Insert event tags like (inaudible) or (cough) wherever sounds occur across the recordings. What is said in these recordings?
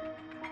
Thank you.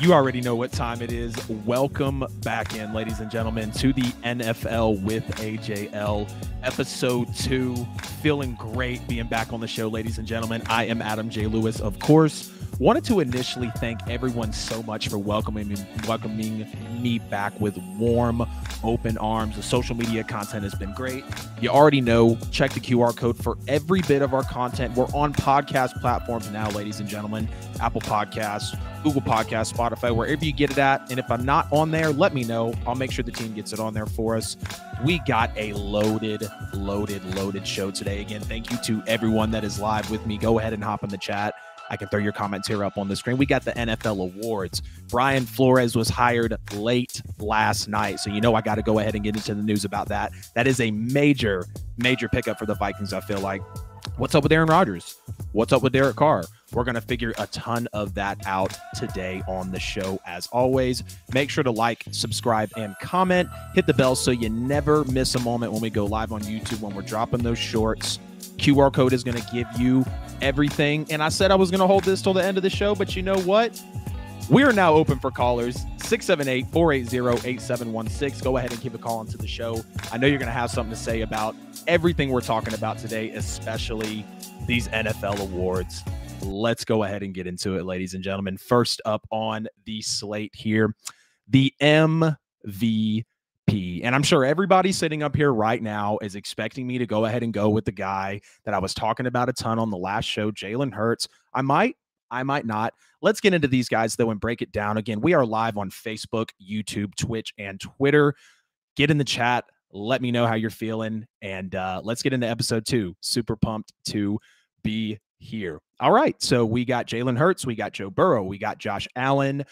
You already know what time it is. Welcome back in, ladies and gentlemen, to the NFL with AJL, episode two. Feeling great being back on the show, ladies and gentlemen. I am Adam J. Lewis, of course. Wanted to initially thank everyone so much for welcoming me, welcoming me back with warm, open arms. The social media content has been great. You already know, check the QR code for every bit of our content. We're on podcast platforms now, ladies and gentlemen. Apple Podcasts, Google Podcasts, Spotify, wherever you get it at. And if I'm not on there, let me know. I'll make sure the team gets it on there for us. We got a loaded, loaded, loaded show today. Again, thank you to everyone that is live with me. Go ahead and hop in the chat. I can throw your comments here up on the screen. We got the NFL awards. Brian Flores was hired late last night. So, you know, I got to go ahead and get into the news about that. That is a major, major pickup for the Vikings, I feel like. What's up with Aaron Rodgers? What's up with Derek Carr? We're going to figure a ton of that out today on the show. As always, make sure to like, subscribe, and comment. Hit the bell so you never miss a moment when we go live on YouTube when we're dropping those shorts. QR code is going to give you everything. And I said I was going to hold this till the end of the show, but you know what? We are now open for callers 678 480 8716. Go ahead and keep a call into the show. I know you're going to have something to say about everything we're talking about today, especially these NFL awards. Let's go ahead and get into it, ladies and gentlemen. First up on the slate here, the MVP and I'm sure everybody sitting up here right now is expecting me to go ahead and go with the guy that I was talking about a ton on the last show, Jalen Hurts. I might, I might not. Let's get into these guys though and break it down. Again, we are live on Facebook, YouTube, Twitch, and Twitter. Get in the chat. Let me know how you're feeling. And uh, let's get into episode two. Super pumped to be here. All right. So we got Jalen Hurts, we got Joe Burrow, we got Josh Allen.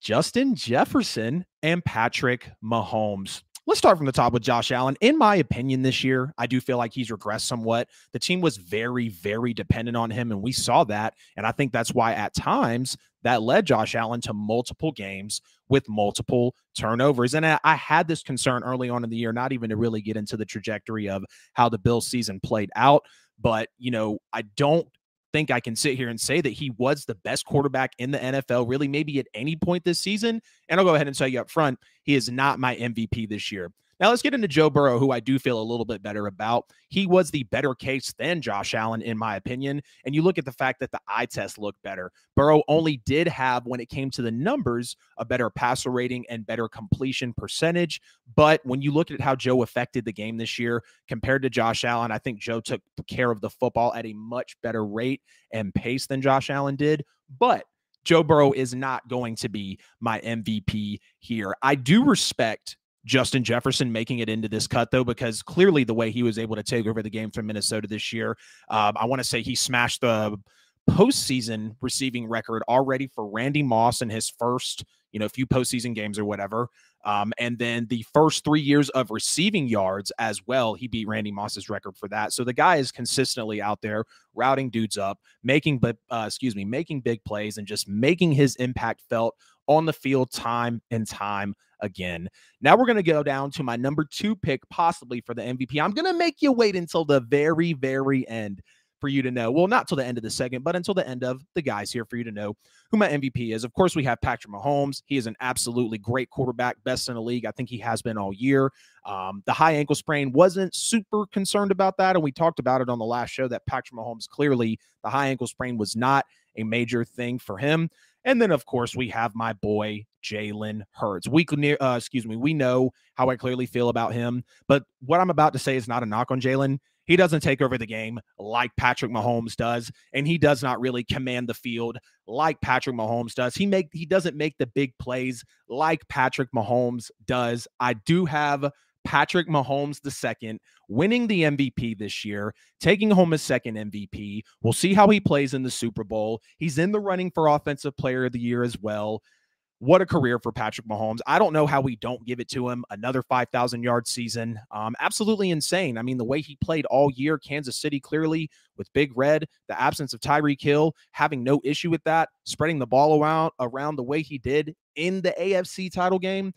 Justin Jefferson and Patrick Mahomes. Let's start from the top with Josh Allen. In my opinion, this year, I do feel like he's regressed somewhat. The team was very, very dependent on him, and we saw that. And I think that's why at times that led Josh Allen to multiple games with multiple turnovers. And I, I had this concern early on in the year, not even to really get into the trajectory of how the Bill season played out. But, you know, I don't think I can sit here and say that he was the best quarterback in the NFL, really, maybe at any point this season. And I'll go ahead and tell you up front, he is not my MVP this year. Now let's get into Joe Burrow, who I do feel a little bit better about. He was the better case than Josh Allen, in my opinion. And you look at the fact that the eye test looked better. Burrow only did have, when it came to the numbers, a better passer rating and better completion percentage. But when you look at how Joe affected the game this year compared to Josh Allen, I think Joe took care of the football at a much better rate and pace than Josh Allen did. But Joe Burrow is not going to be my MVP here. I do respect Justin Jefferson making it into this cut, though, because clearly the way he was able to take over the game from Minnesota this year, um, I want to say he smashed the postseason receiving record already for Randy Moss in his first, you know, few postseason games or whatever. Um, and then the first three years of receiving yards as well, he beat Randy Moss's record for that. So the guy is consistently out there routing dudes up, making, but uh, excuse me, making big plays and just making his impact felt on the field time and time again. Now we're going to go down to my number two pick, possibly for the MVP. I'm going to make you wait until the very, very end for you to know. Well, not till the end of the second, but until the end of the guys here for you to know who my MVP is. Of course, we have Patrick Mahomes. He is an absolutely great quarterback, best in the league. I think he has been all year. Um, the high ankle sprain wasn't super concerned about that. And we talked about it on the last show that Patrick Mahomes clearly, the high ankle sprain was not a major thing for him. And then, of course, we have my boy Jalen Hurts. We uh, excuse me, we know how I clearly feel about him. But what I'm about to say is not a knock on Jalen. He doesn't take over the game like Patrick Mahomes does, and he does not really command the field like Patrick Mahomes does. He make he doesn't make the big plays like Patrick Mahomes does. I do have Patrick Mahomes II winning the MVP this year, taking home his second MVP. We'll see how he plays in the Super Bowl. He's in the running for Offensive Player of the Year as well. what a career for Patrick Mahomes. I don't know how we don't give it to him. Another 5,000 yard season. Um, absolutely insane. I mean, the way he played all year, Kansas City clearly with Big Red, the absence of Tyreek Hill, having no issue with that, spreading the ball around, around the way he did in the AFC title game.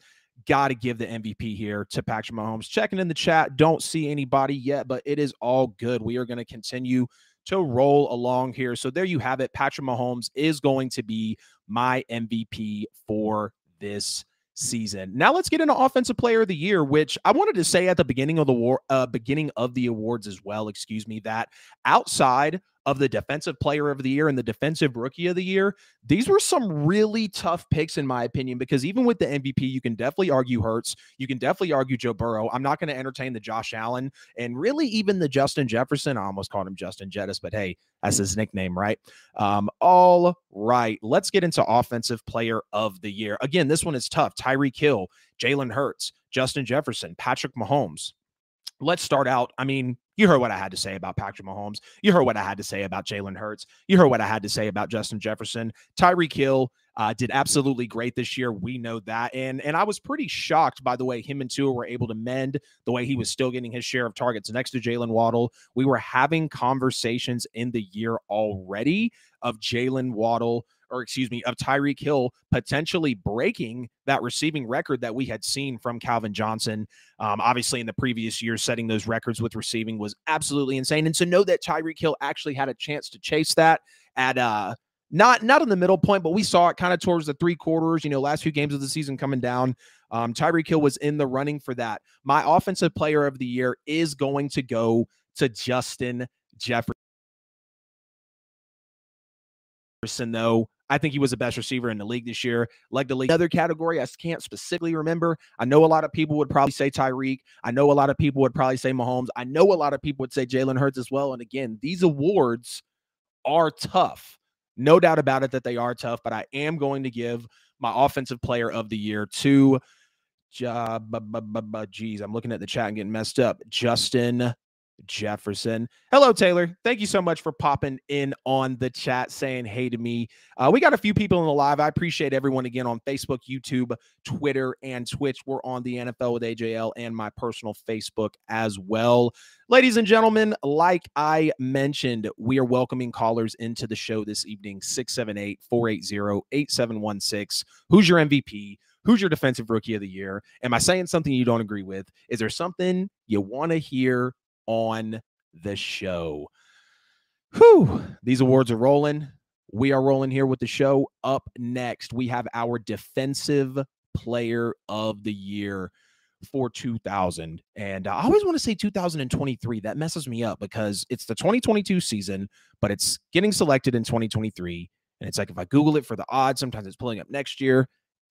Got to give the MVP here to Patrick Mahomes. Checking in the chat. Don't see anybody yet, but it is all good. We are going to continue to roll along here. So there you have it. Patrick Mahomes is going to be my MVP for this season. Now let's get into offensive player of the year, which I wanted to say at the beginning of the war, uh, beginning of the awards as well. Excuse me, that outside of the defensive player of the year and the defensive rookie of the year, these were some really tough picks, in my opinion, because even with the MVP, you can definitely argue Hurts. You can definitely argue Joe Burrow. I'm not going to entertain the Josh Allen and really even the Justin Jefferson. I almost called him Justin Jettis, but hey, that's his nickname, right? Um, all right, let's get into offensive player of the year. Again, this one is tough. Tyreek Hill, Jalen Hurts, Justin Jefferson, Patrick Mahomes. Let's start out. I mean, you heard what I had to say about Patrick Mahomes. You heard what I had to say about Jalen Hurts. You heard what I had to say about Justin Jefferson. Tyreek Hill uh, did absolutely great this year. We know that. And and I was pretty shocked by the way him and Tua were able to mend, the way he was still getting his share of targets next to Jaylen Waddle. We were having conversations in the year already of Jaylen Waddle or excuse me, of Tyreek Hill potentially breaking that receiving record that we had seen from Calvin Johnson. Um, obviously, in the previous years, setting those records with receiving was absolutely insane. And to know that Tyreek Hill actually had a chance to chase that at uh not not in the middle point, but we saw it kind of towards the three quarters. You know, last few games of the season coming down. Um, Tyreek Hill was in the running for that. My offensive player of the year is going to go to Justin Jefferson. Though I think he was the best receiver in the league this year. Like the league. Other category, I can't specifically remember. I know a lot of people would probably say Tyreek. I know a lot of people would probably say Mahomes. I know a lot of people would say Jalen Hurts as well. And again, these awards are tough. No doubt about it that they are tough, but I am going to give my offensive player of the year to geez, I'm looking at the chat and getting messed up. Justin Jefferson. Hello, Taylor. Thank you so much for popping in on the chat, saying hey to me. Uh, we got a few people in the live. I appreciate everyone again on Facebook, YouTube, Twitter, and Twitch. We're on the NFL with AJL and my personal Facebook as well. Ladies and gentlemen, like I mentioned, we are welcoming callers into the show this evening 678 480 8716. Who's your MVP? Who's your defensive rookie of the year? Am I saying something you don't agree with? Is there something you want to hear on the show. Whew, these awards are rolling. We are rolling here with the show. Up next, we have our defensive player of the year for 2000. And I always want to say 2023. That messes me up because it's the 2022 season, but it's getting selected in 2023. And it's like if I Google it for the odds, sometimes it's pulling up next year.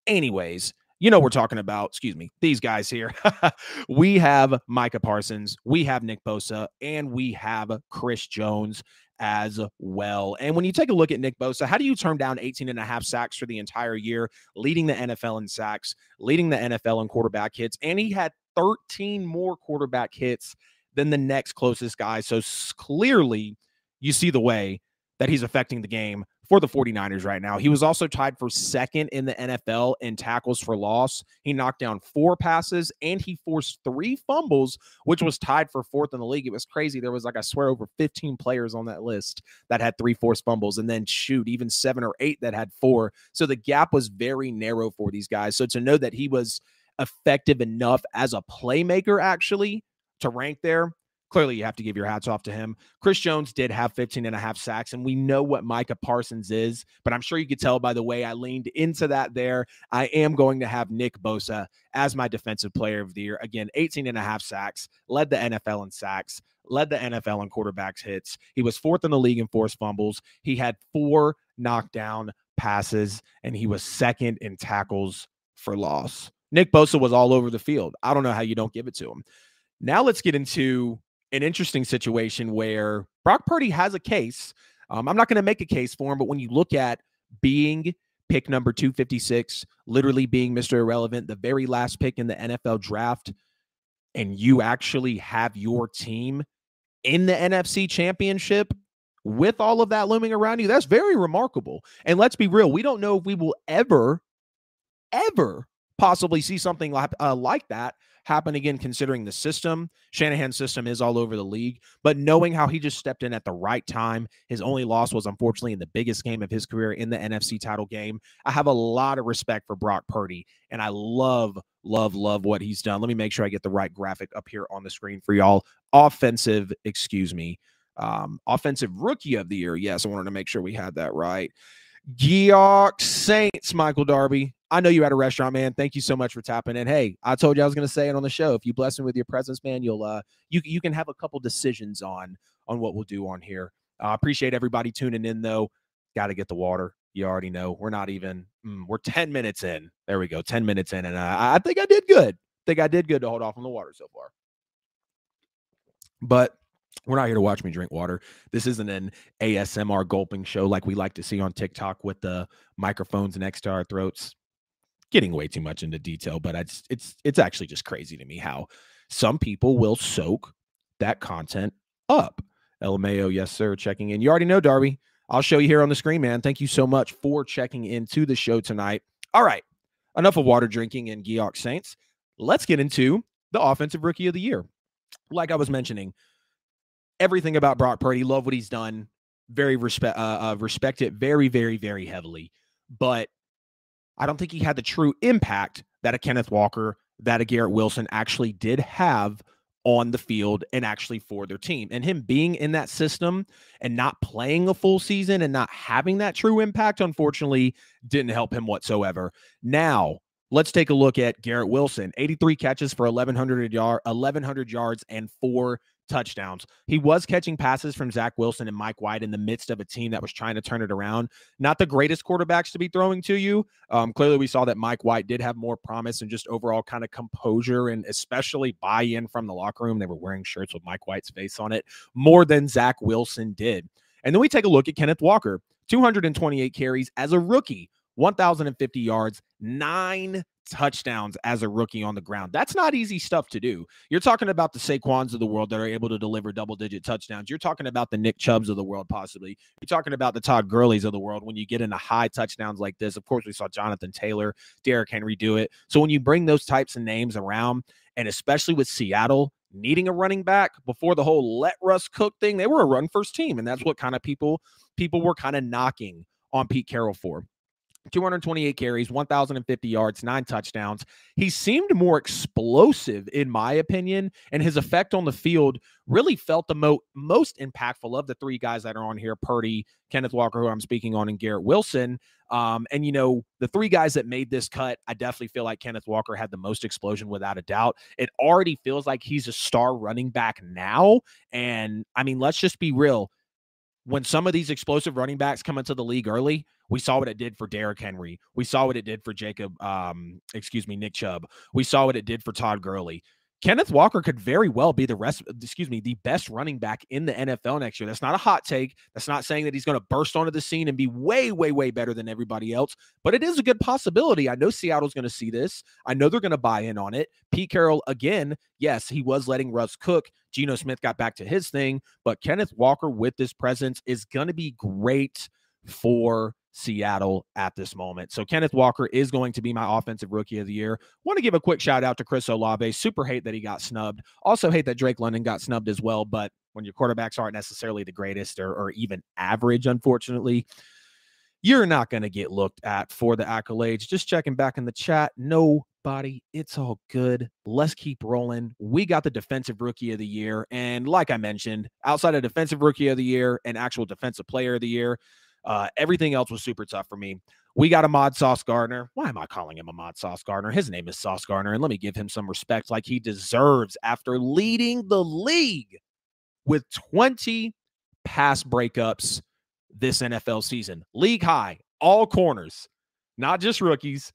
Anyways, you know we're talking about, excuse me, these guys here. (laughs) we have Micah Parsons, we have Nick Bosa, and we have Chris Jones as well. And when you take a look at Nick Bosa, how do you turn down 18 and a half sacks for the entire year, leading the NFL in sacks, leading the NFL in quarterback hits, and he had 13 more quarterback hits than the next closest guy. So clearly, you see the way that he's affecting the game for the 49ers right now. He was also tied for second in the NFL in tackles for loss. He knocked down four passes and he forced three fumbles, which was tied for fourth in the league. It was crazy. There was like, I swear, over 15 players on that list that had three forced fumbles, and then shoot, even seven or eight that had four. So the gap was very narrow for these guys. So to know that he was effective enough as a playmaker, actually, to rank there clearly you have to give your hats off to him. Chris Jones did have 15 and a half sacks, and we know what Micah Parsons is, but I'm sure you could tell by the way I leaned into that there. I am going to have Nick Bosa as my defensive player of the year. Again, 18 and a half sacks, led the NFL in sacks, led the NFL in quarterbacks hits. He was fourth in the league in forced fumbles. He had four knockdown passes, and he was second in tackles for loss. Nick Bosa was all over the field. I don't know how you don't give it to him. Now let's get into an interesting situation where Brock Purdy has a case. Um, I'm not going to make a case for him, but when you look at being pick number 256, literally being Mr. Irrelevant, the very last pick in the NFL draft, and you actually have your team in the NFC championship with all of that looming around you, that's very remarkable. And let's be real, we don't know if we will ever ever possibly see something like, uh, like that happen again, considering the system. Shanahan's system is all over the league, but knowing how he just stepped in at the right time, his only loss was unfortunately in the biggest game of his career in the NFC title game. I have a lot of respect for Brock Purdy, and I love, love, love what he's done. Let me make sure I get the right graphic up here on the screen for y'all. Offensive, excuse me, um, offensive rookie of the year. Yes, I wanted to make sure we had that right. Georg Saints, Michael Darby. I know you at a restaurant, man. Thank you so much for tapping in. Hey, I told you I was going to say it on the show. If you bless me with your presence, man, you'll uh you you can have a couple decisions on on what we'll do on here. I uh, appreciate everybody tuning in though. Got to get the water. You already know we're not even mm, we're 10 minutes in. There we go. 10 minutes in and I think I did good. Think I did good to hold off on the water so far. But we're not here to watch me drink water. This isn't an ASMR gulping show like we like to see on TikTok with the microphones next to our throats. Getting way too much into detail, but it's it's it's actually just crazy to me how some people will soak that content up. LMAO, yes, sir, checking in. You already know, Darby. I'll show you here on the screen, man. Thank you so much for checking into the show tonight. All right, enough of water drinking and Georg Saints. Let's get into the offensive rookie of the year. Like I was mentioning, everything about Brock Purdy. Love what he's done. Very respect uh, uh, respect it very very very heavily. But I don't think he had the true impact that a Kenneth Walker, that a Garrett Wilson actually did have on the field and actually for their team. And him being in that system and not playing a full season and not having that true impact, unfortunately, didn't help him whatsoever. Now, let's take a look at Garrett Wilson 83 catches for 1,100, yard, 1,100 yards and four touchdowns. He was catching passes from Zach Wilson and Mike White in the midst of a team that was trying to turn it around. Not the greatest quarterbacks to be throwing to you. Um, clearly, we saw that Mike White did have more promise and just overall kind of composure and especially buy in from the locker room. They were wearing shirts with Mike White's face on it more than Zach Wilson did. And then we take a look at Kenneth Walker 228 carries as a rookie, 1,050 yards, nine touchdowns as a rookie on the ground. That's not easy stuff to do. You're talking about the Saquons of the world that are able to deliver double digit touchdowns. You're talking about the Nick Chubbs of the world, possibly. You're talking about the Todd Gurley's of the world when you get into high touchdowns like this. Of course, we saw Jonathan Taylor, Derrick Henry do it. So when you bring those types of names around, and especially with Seattle needing a running back before the whole let Russ cook thing, they were a run first team. And that's what kind of people people were kind of knocking on Pete Carroll for. 228 carries, 1,050 yards, nine touchdowns. He seemed more explosive, in my opinion, and his effect on the field really felt the mo- most impactful of the three guys that are on here Purdy, Kenneth Walker, who I'm speaking on, and Garrett Wilson. Um, and, you know, the three guys that made this cut, I definitely feel like Kenneth Walker had the most explosion without a doubt. It already feels like he's a star running back now. And, I mean, let's just be real. When some of these explosive running backs come into the league early, we saw what it did for Derrick Henry. We saw what it did for Jacob, um, excuse me, Nick Chubb. We saw what it did for Todd Gurley. Kenneth Walker could very well be the rest, excuse me, the best running back in the NFL next year. That's not a hot take. That's not saying that he's going to burst onto the scene and be way, way, way better than everybody else, but it is a good possibility. I know Seattle's going to see this. I know they're going to buy in on it. Pete Carroll, again, yes, he was letting Russ cook. Geno Smith got back to his thing, but Kenneth Walker with this presence is going to be great for Seattle at this moment. So Kenneth Walker is going to be my offensive rookie of the year. Want to give a quick shout out to Chris Olave. Super hate that he got snubbed. Also hate that Drake London got snubbed as well. But when your quarterbacks aren't necessarily the greatest or, or even average, unfortunately, you're not going to get looked at for the accolades. Just checking back in the chat. Nobody. It's all good. Let's keep rolling. We got the defensive rookie of the year. And like I mentioned, outside of defensive rookie of the year and actual defensive player of the year, uh, everything else was super tough for me. We got Ahmad Sauce Gardner. Why am I calling him Ahmad Sauce Gardner? His name is Sauce Gardner, and let me give him some respect like he deserves after leading the league with 20 pass breakups this NFL season. League high, all corners, not just rookies,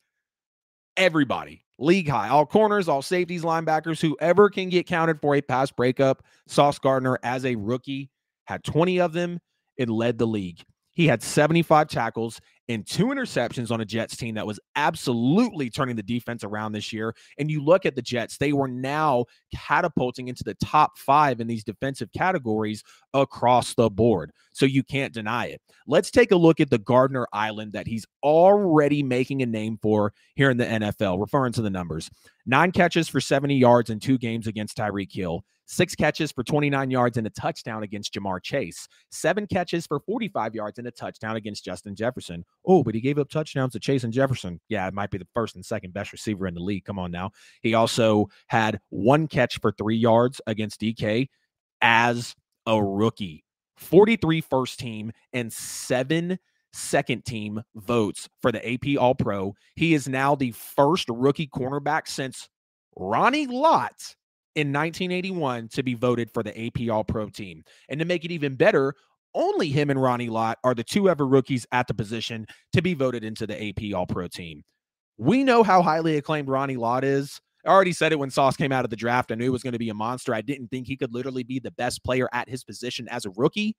everybody. League high, all corners, all safeties, linebackers, whoever can get counted for a pass breakup. Sauce Gardner, as a rookie, had 20 of them. It led the league. He had 75 tackles, and two interceptions on a Jets team that was absolutely turning the defense around this year. And you look at the Jets, they were now catapulting into the top five in these defensive categories across the board. So you can't deny it. Let's take a look at the Gardner Island that he's already making a name for here in the NFL, referring to the numbers nine catches for 70 yards in two games against Tyreek Hill six catches for 29 yards and a touchdown against Ja'Marr Chase, seven catches for 45 yards and a touchdown against Justin Jefferson. Oh, but he gave up touchdowns to Chase and Jefferson. Yeah, it might be the first and second best receiver in the league. Come on now. He also had one catch for three yards against DK as a rookie. 43 first team and seven second team votes for the AP All Pro. He is now the first rookie cornerback since Ronnie Lott in 1981 to be voted for the AP All Pro team. And to make it even better, only him and Ronnie Lott are the two ever rookies at the position to be voted into the AP All Pro team. We know how highly acclaimed Ronnie Lott is. I already said it when Sauce came out of the draft. I knew it was going to be a monster. I didn't think he could literally be the best player at his position as a rookie.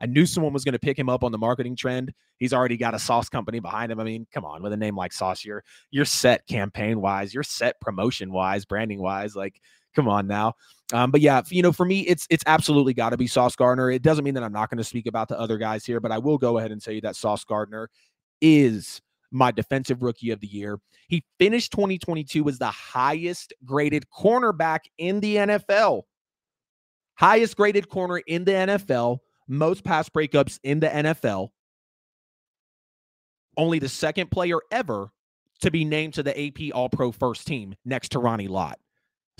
I knew someone was going to pick him up on the marketing trend. He's already got a sauce company behind him. I mean, come on, with a name like Sauce, you're you're set campaign wise, you're set promotion wise, branding wise. Like Come on now. Um, but yeah, you know, for me, it's it's absolutely got to be Sauce Gardner. It doesn't mean that I'm not going to speak about the other guys here, but I will go ahead and tell you that Sauce Gardner is my defensive rookie of the year. He finished 2022 as the highest graded cornerback in the NFL. Highest graded corner in the NFL, most pass breakups in the NFL. Only the second player ever to be named to the AP All Pro first team next to Ronnie Lott.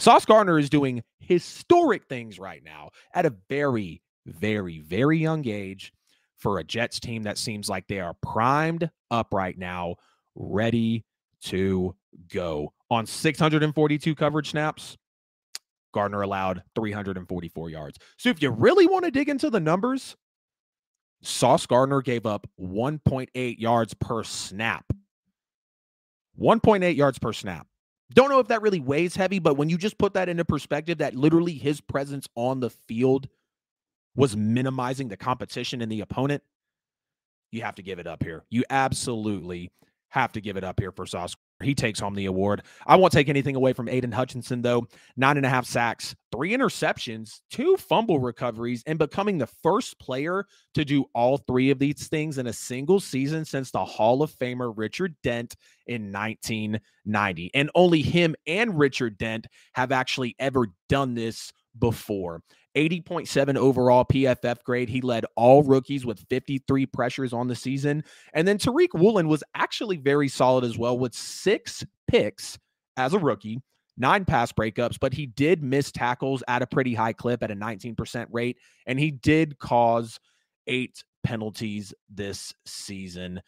Sauce Gardner is doing historic things right now at a very, very, very young age for a Jets team that seems like they are primed up right now, ready to go. On 642 coverage snaps, Gardner allowed 344 yards. So if you really want to dig into the numbers, Sauce Gardner gave up 1.8 yards per snap. 1.8 yards per snap. Don't know if that really weighs heavy, but when you just put that into perspective, that literally his presence on the field was minimizing the competition and the opponent, you have to give it up here. You absolutely have to give it up here for Sauce he takes home the award. I won't take anything away from Aidan Hutchinson, though. Nine and a half sacks, three interceptions, two fumble recoveries, and becoming the first player to do all three of these things in a single season since the Hall of Famer Richard Dent in 1990. And only him and Richard Dent have actually ever done this before. 80.7 overall PFF grade. He led all rookies with 53 pressures on the season. And then Tariq Woolen was actually very solid as well with six picks as a rookie, nine pass breakups, but he did miss tackles at a pretty high clip at a 19% rate. And he did cause eight penalties this season.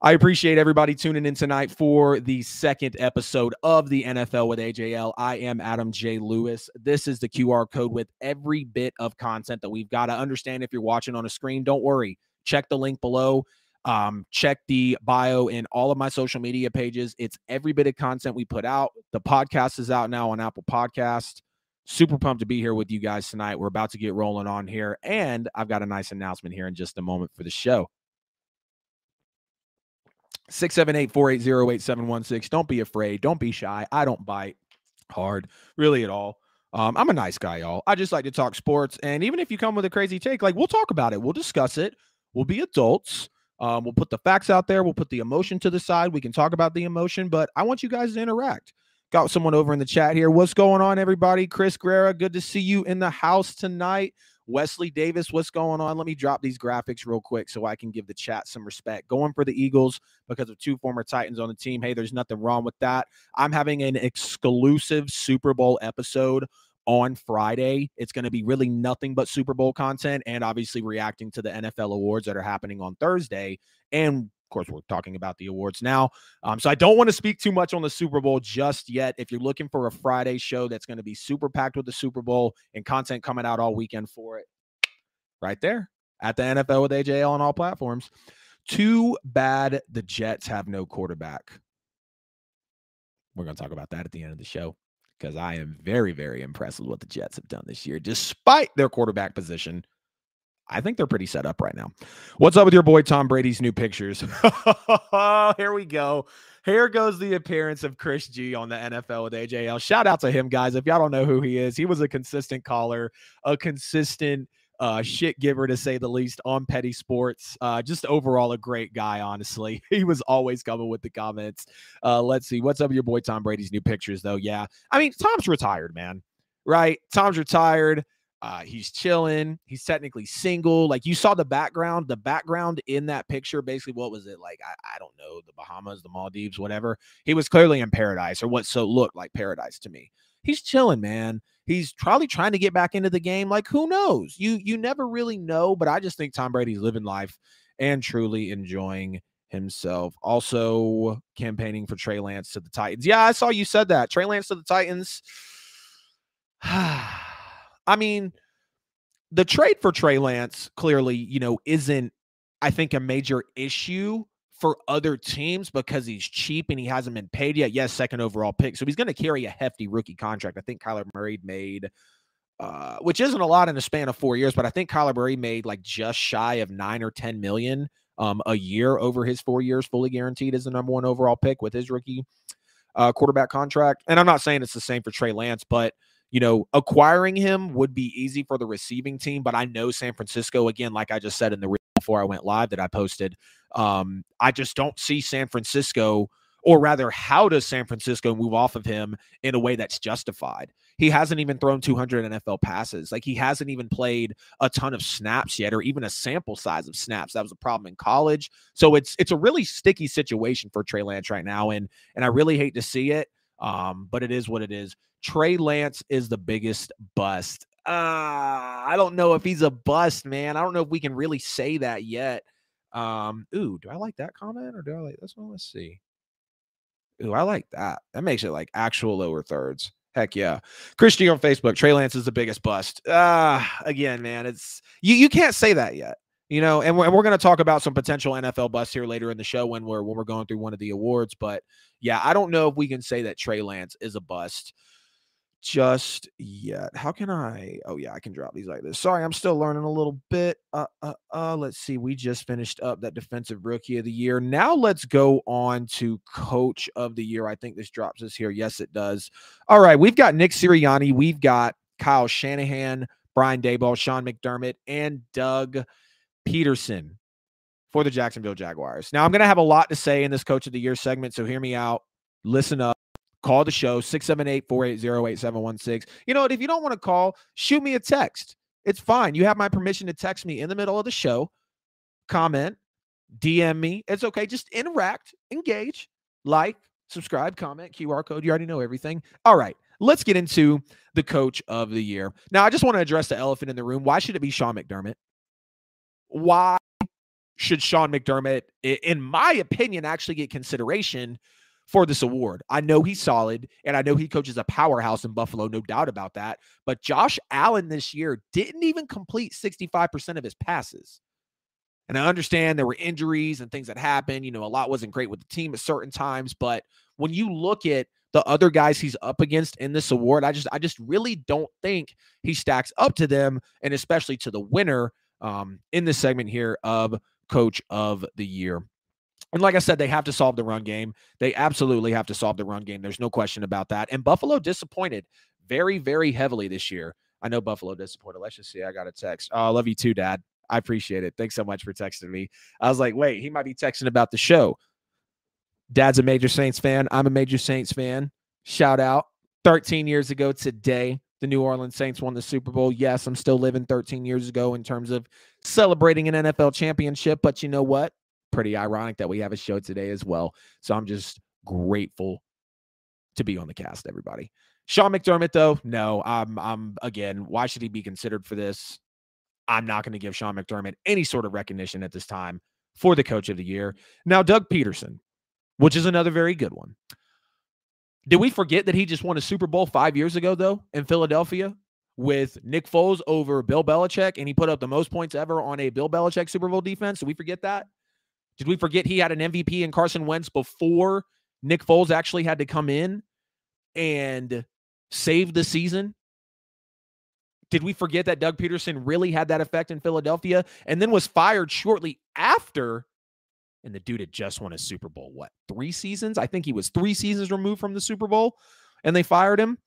I appreciate everybody tuning in tonight for the second episode of the NFL with AJL. I am Adam J. Lewis. This is the QR code with every bit of content that we've got to understand. If you're watching on a screen, don't worry. Check the link below. Um, check the bio in all of my social media pages. It's every bit of content we put out. The podcast is out now on Apple Podcast. Super pumped to be here with you guys tonight. We're about to get rolling on here, and I've got a nice announcement here in just a moment for the show. 678 480 8716. Don't be afraid. Don't be shy. I don't bite hard, really, at all. Um, I'm a nice guy, y'all. I just like to talk sports. And even if you come with a crazy take, like we'll talk about it, we'll discuss it. We'll be adults. Um, we'll put the facts out there. We'll put the emotion to the side. We can talk about the emotion, but I want you guys to interact. Got someone over in the chat here. What's going on, everybody? Chris Guerra, good to see you in the house tonight. Wesley Davis, what's going on? Let me drop these graphics real quick so I can give the chat some respect. Going for the Eagles because of two former Titans on the team. Hey, there's nothing wrong with that. I'm having an exclusive Super Bowl episode on Friday. It's going to be really nothing but Super Bowl content and obviously reacting to the NFL awards that are happening on Thursday. And of course, we're talking about the awards now. Um, so I don't want to speak too much on the Super Bowl just yet. If you're looking for a Friday show that's going to be super packed with the Super Bowl and content coming out all weekend for it, right there at the NFL with AJL on all platforms. Too bad the Jets have no quarterback. We're going to talk about that at the end of the show because I am very, very impressed with what the Jets have done this year, despite their quarterback position. I think they're pretty set up right now. What's up with your boy Tom Brady's new pictures? (laughs) (laughs) Here we go. Here goes the appearance of Chris G on the NFL with AJL. Shout out to him, guys. If y'all don't know who he is, he was a consistent caller, a consistent uh, shit giver to say the least on Petty Sports. Uh, just overall a great guy, honestly. (laughs) He was always coming with the comments. Uh, let's see. What's up with your boy Tom Brady's new pictures, though? Yeah. I mean, Tom's retired, man. Right? Tom's retired. Uh, he's chilling. He's technically single. Like you saw the background, the background in that picture, basically, what was it like? I, I don't know, the Bahamas, the Maldives, whatever. He was clearly in paradise, or what so looked like paradise to me. He's chilling, man. He's probably trying to get back into the game. Like, who knows? You you never really know, but I just think Tom Brady's living life and truly enjoying himself. Also campaigning for Trey Lance to the Titans. Yeah, I saw you said that. Trey Lance to the Titans. (sighs) I mean, the trade for Trey Lance clearly, you know, isn't, I think, a major issue for other teams because he's cheap and he hasn't been paid yet. Yes, second overall pick. So he's going to carry a hefty rookie contract. I think Kyler Murray made, uh, which isn't a lot in a span of four years, but I think Kyler Murray made like just shy of nine or 10 million um, a year over his four years, fully guaranteed as the number one overall pick with his rookie uh, quarterback contract. And I'm not saying it's the same for Trey Lance, but you know, acquiring him would be easy for the receiving team, but I know San Francisco, again, like I just said in the before I went live that I posted, um, I just don't see San Francisco, or rather, how does San Francisco move off of him in a way that's justified? He hasn't even thrown 200 NFL passes. Like he hasn't even played a ton of snaps yet, or even a sample size of snaps. That was a problem in college. So it's it's a really sticky situation for Trey Lance right now, and and I really hate to see it. Um, but it is what it is. Trey Lance is the biggest bust. Uh, I don't know if he's a bust, man. I don't know if we can really say that yet. Um, ooh, do I like that comment or do I like this one? Let's see. Ooh, I like that. That makes it like actual lower thirds. Heck yeah. Christy on Facebook, Trey Lance is the biggest bust. Ah, uh, again, man, it's you you can't say that yet. You know, and we're, we're going to talk about some potential NFL busts here later in the show when we're when we're going through one of the awards. But yeah, I don't know if we can say that Trey Lance is a bust just yet. How can I? Oh yeah, I can drop these like this. Sorry, I'm still learning a little bit. Uh, uh, uh. Let's see. We just finished up that defensive rookie of the year. Now let's go on to coach of the year. I think this drops us here. Yes, it does. All right, we've got Nick Sirianni. We've got Kyle Shanahan, Brian Daboll, Sean McDermott, and Doug Pederson for the Jacksonville Jaguars. Now I'm going to have a lot to say in this coach of the year segment, so hear me out. Listen up call the show 678-480-8716 you know what? If you don't want to call shoot me a text. It's fine. You have my permission to text me in the middle of the show comment dm me. It's okay. Just interact engage like subscribe comment qr code. You already know everything. All right let's get into the coach of the year. Now i just want to address the elephant in the room. Why should it be sean mcdermott? Why should sean mcdermott in my opinion actually get consideration for this award. I know he's solid and I know he coaches a powerhouse in Buffalo, no doubt about that. But Josh Allen this year didn't even complete 65% of his passes. And I understand there were injuries and things that happened. You know, a lot wasn't great with the team at certain times. But when you look at the other guys he's up against in this award, I just I just really don't think he stacks up to them, and especially to the winner um, in this segment here of Coach of the Year. And like I said, they have to solve the run game. They absolutely have to solve the run game. There's no question about that. And Buffalo disappointed very, very heavily this year. I know Buffalo disappointed. Let's just see. I got a text. Oh, I love you too, Dad. I appreciate it. Thanks so much for texting me. I was like, wait, he might be texting about the show. Dad's a major Saints fan. I'm a major Saints fan. Shout out. 13 years ago today, the New Orleans Saints won the Super Bowl. Yes, I'm still living 13 years ago in terms of celebrating an NFL championship, but you know what? Pretty ironic that we have a show today as well. So I'm just grateful to be on the cast, everybody. Sean McDermott, though, no, I'm, I'm again, why should he be considered for this? I'm not going to give Sean McDermott any sort of recognition at this time for the coach of the year. Now, Doug Pederson, which is another very good one. Did we forget that he just won a Super Bowl five years ago, though, in Philadelphia with Nick Foles over Bill Belichick, and he put up the most points ever on a Bill Belichick Super Bowl defense? Did we forget that? Did we forget he had an MVP in Carson Wentz before Nick Foles actually had to come in and save the season? Did we forget that Doug Pederson really had that effect in Philadelphia and then was fired shortly after? And the dude had just won a Super Bowl, what, three seasons? I think he was three seasons removed from the Super Bowl and they fired him.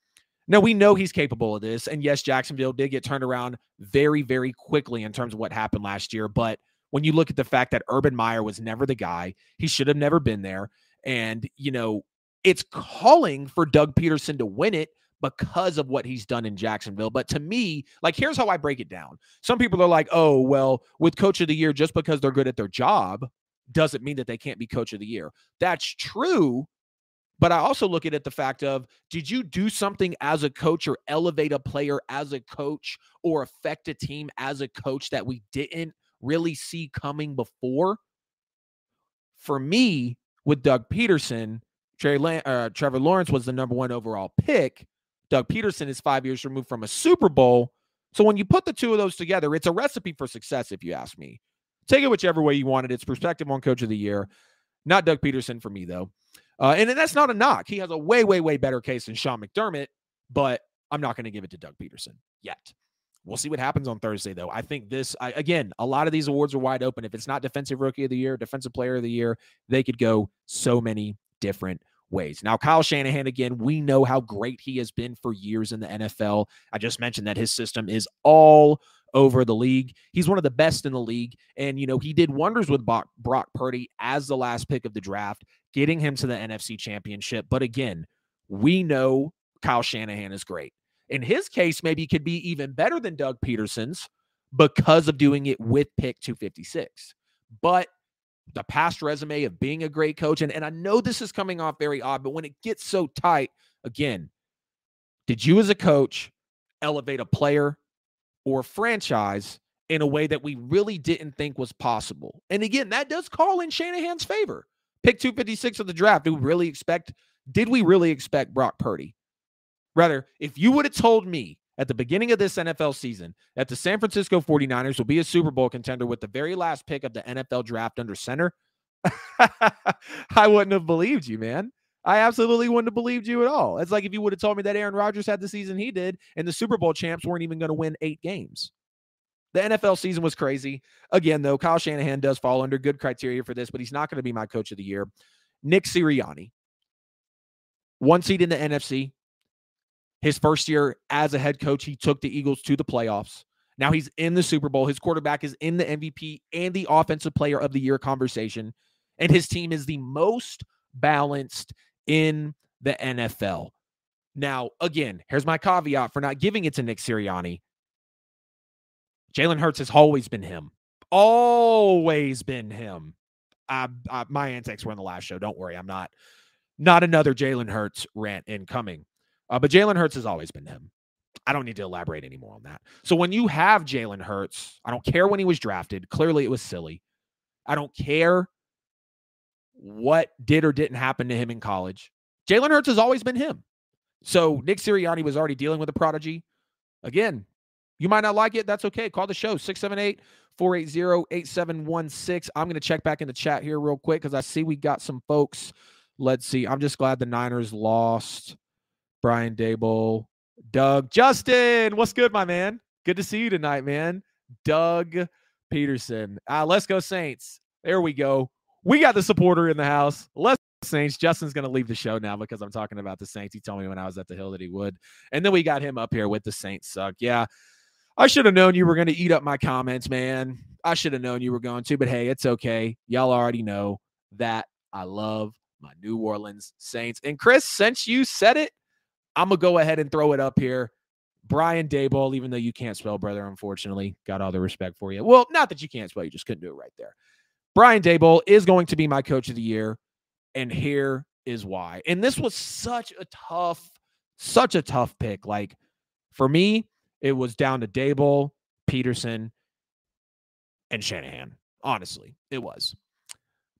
Now, we know he's capable of this. And yes, Jacksonville did get turned around very, very quickly in terms of what happened last year. But when you look at the fact that Urban Meyer was never the guy, he should have never been there. And, you know, it's calling for Doug Pederson to win it because of what he's done in Jacksonville. But to me, like, here's how I break it down. Some people are like, oh, well, with coach of the year, just because they're good at their job doesn't mean that they can't be coach of the year. That's true. But I also look at it the fact of did you do something as a coach or elevate a player as a coach or affect a team as a coach that we didn't really see coming before? For me, with Doug Pederson, uh, Trevor Lawrence was the number one overall pick. Doug Pederson is five years removed from a Super Bowl. So when you put the two of those together, it's a recipe for success, if you ask me. Take it whichever way you want it. It's perspective on coach of the year. Not Doug Pederson for me, though. Uh, and, and that's not a knock. He has a way, way, way better case than Sean McDermott, but I'm not going to give it to Doug Pederson yet. We'll see what happens on Thursday, though. I think this, I, again, a lot of these awards are wide open. If it's not Defensive Rookie of the Year, Defensive Player of the Year, they could go so many different ways. Now, Kyle Shanahan, again, we know how great he has been for years in the NFL. I just mentioned that his system is all over the league. He's one of the best in the league. And, you know, he did wonders with Brock, Brock Purdy as the last pick of the draft, getting him to the NFC championship. But again, we know Kyle Shanahan is great. In his case, maybe could be even better than Doug Pederson's because of doing it with pick 256. But the past resume of being a great coach, and, and I know this is coming off very odd, but when it gets so tight, again, did you as a coach elevate a player or franchise in a way that we really didn't think was possible? And again, that does call in Shanahan's favor. Pick 256 of the draft. Do we really expect, did we really expect Brock Purdy? Rather, if you would have told me at the beginning of this NFL season that the San Francisco 49ers will be a Super Bowl contender with the very last pick of the NFL draft under center, (laughs) I wouldn't have believed you, man. I absolutely wouldn't have believed you at all. It's like if you would have told me that Aaron Rodgers had the season he did and the Super Bowl champs weren't even going to win eight games. The NFL season was crazy. Again, though, Kyle Shanahan does fall under good criteria for this, but he's not going to be my coach of the year. Nick Sirianni, one seed in the NFC. His first year as a head coach, he took the Eagles to the playoffs. Now he's in the Super Bowl. His quarterback is in the MVP and the Offensive Player of the Year conversation. And his team is the most balanced in the NFL. Now, again, here's my caveat for not giving it to Nick Sirianni. Jalen Hurts has always been him. Always been him. I, I, my antics were in the last show. Don't worry. I'm not not another Jalen Hurts rant incoming. Uh, but Jalen Hurts has always been him. I don't need to elaborate anymore on that. So when you have Jalen Hurts, I don't care when he was drafted. Clearly, it was silly. I don't care what did or didn't happen to him in college. Jalen Hurts has always been him. So Nick Sirianni was already dealing with a prodigy. Again, you might not like it. That's okay. Call the show 678 480 8716. I'm going to check back in the chat here real quick because I see we got some folks. Let's see. I'm just glad the Niners lost. Brian Daboll, Doug, Justin. What's good, my man? Good to see you tonight, man. Doug Pederson. Uh, let's go, Saints. There we go we got the supporter in the house. Let's Saints. Justin's going to leave the show now because I'm talking about the Saints. He told me when I was at the Hill that he would. And then we got him up here with the Saints suck. Yeah. I should have known you were going to eat up my comments, man. I should have known you were going to, but hey, it's okay. Y'all already know that I love my New Orleans Saints. And Chris, since you said it, I'm to go ahead and throw it up here. Brian Daboll, even though you can't spell brother, unfortunately, got all the respect for you. Well, not that you can't spell, you just couldn't do it right there. Brian Daboll is going to be my coach of the year. And here is why. And this was such a tough, such a tough pick. Like for me, it was down to Daboll, Pederson, and Shanahan. Honestly, it was.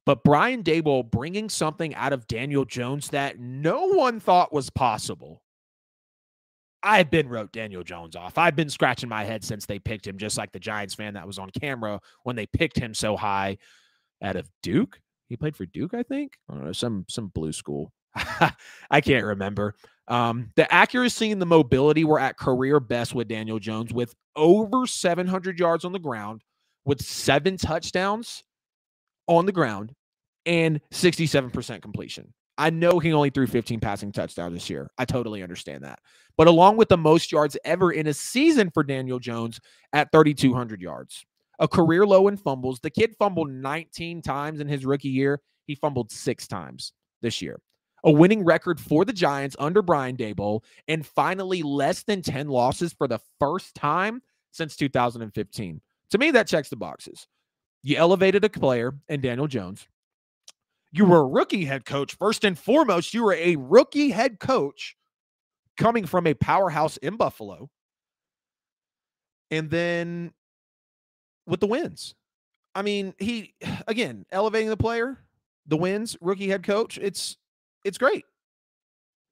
But Brian Daboll bringing something out of Daniel Jones that no one thought was possible. I've been wrote Daniel Jones off. I've been scratching my head since they picked him, just like the Giants fan that was on camera when they picked him so high out of Duke. He played for Duke, I think. I don't know, some some blue school. (laughs) I can't remember. Um, the accuracy and the mobility were at career best with Daniel Jones, with over 700 yards on the ground, with seven touchdowns on the ground, and 67% completion. I know he only threw 15 passing touchdowns this year. I totally understand that. But along with the most yards ever in a season for Daniel Jones at 3,200 yards, a career low in fumbles. The kid fumbled 19 times in his rookie year. He fumbled six times this year. A winning record for the Giants under Brian Daboll, and finally less than 10 losses for the first time since 2015. To me, that checks the boxes. You elevated a player and Daniel Jones. You hmm. were a rookie head coach. First and foremost, you were a rookie head coach coming from a powerhouse in Buffalo. And then with the wins. I mean, he (sighs) again, elevating the player, the wins, rookie head coach. It's it's great.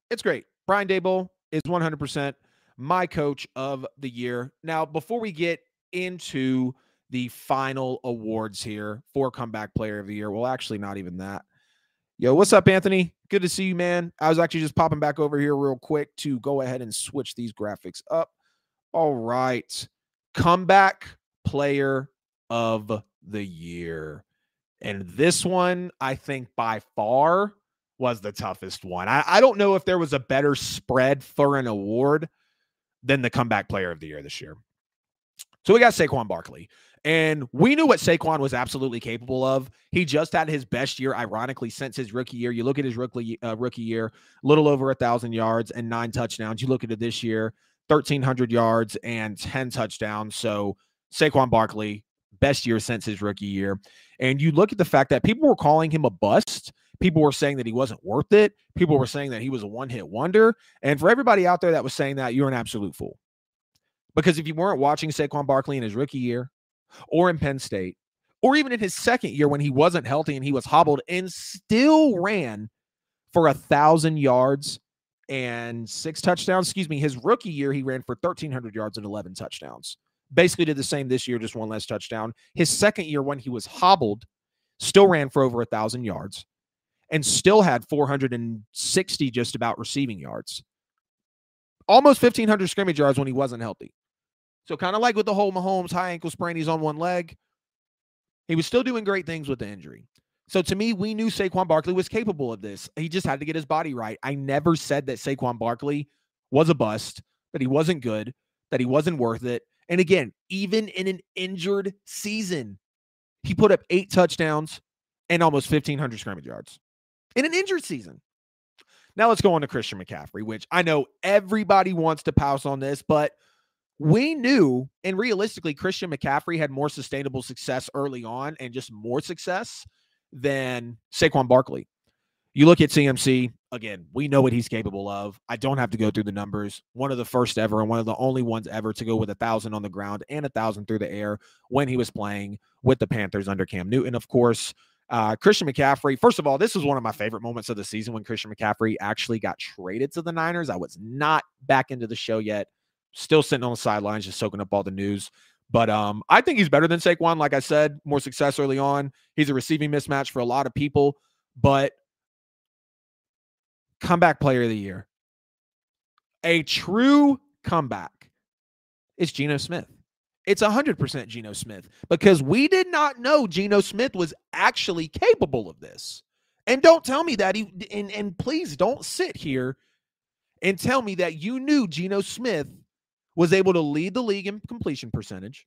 It's great. Brian Daboll is 100% my coach of the year. Now, before we get into the final awards here for comeback player of the year, well, actually, not even that. Yo, what's up, Anthony? Good to see you, man. I was actually just popping back over here real quick to go ahead and switch these graphics up. All right. Comeback player of the year. And this one, I think by far was the toughest one. I, I don't know if there was a better spread for an award than the comeback player of the year this year. So we got Saquon Barkley. And we knew what Saquon was absolutely capable of. He just had his best year, ironically, since his rookie year. You look at his rookie uh, rookie year, little over a thousand yards and nine touchdowns. You look at it this year, thirteen hundred yards and ten touchdowns. So Saquon Barkley, best year since his rookie year. And you look at the fact that people were calling him a bust. People were saying that he wasn't worth it. People were saying that he was a one hit wonder. And for everybody out there that was saying that, you're an absolute fool. Because if you weren't watching Saquon Barkley in his rookie year or in Penn State, or even in his second year when he wasn't healthy and he was hobbled and still ran for a thousand yards and six touchdowns. Excuse me, his rookie year, he ran for 1,300 yards and 11 touchdowns basically did the same this year, just one less touchdown. His second year, when he was hobbled, still ran for over a thousand yards and still had 460 just about receiving yards. Almost 1,500 scrimmage yards when he wasn't healthy. So, kind of like with the whole Mahomes high ankle sprain, he's on one leg. He was still doing great things with the injury. So, to me, we knew Saquon Barkley was capable of this. He just had to get his body right. I never said that Saquon Barkley was a bust, that he wasn't good, that he wasn't worth it, and again, even in an injured season, he put up eight touchdowns and almost 1,500 scrimmage yards in an injured season. Now let's go on to Christian McCaffrey, which I know everybody wants to pounce on this, but we knew and realistically, Christian McCaffrey had more sustainable success early on and just more success than Saquon Barkley. You look at CMC, again, we know what he's capable of. I don't have to go through the numbers. One of the first ever and one of the only ones ever to go with a thousand on the ground and a thousand through the air when he was playing with the Panthers under Cam Newton, of course. Uh, Christian McCaffrey, first of all, this was one of my favorite moments of the season when Christian McCaffrey actually got traded to the Niners. I was not back into the show yet, still sitting on the sidelines, just soaking up all the news. But um, I think he's better than Saquon. Like I said, more success early on. He's a receiving mismatch for a lot of people, but comeback player of the year. A true comeback is Geno Smith. It's 100% Geno Smith because we did not know Geno Smith was actually capable of this. And don't tell me that he and, and please don't sit here and tell me that you knew Geno Smith was able to lead the league in completion percentage,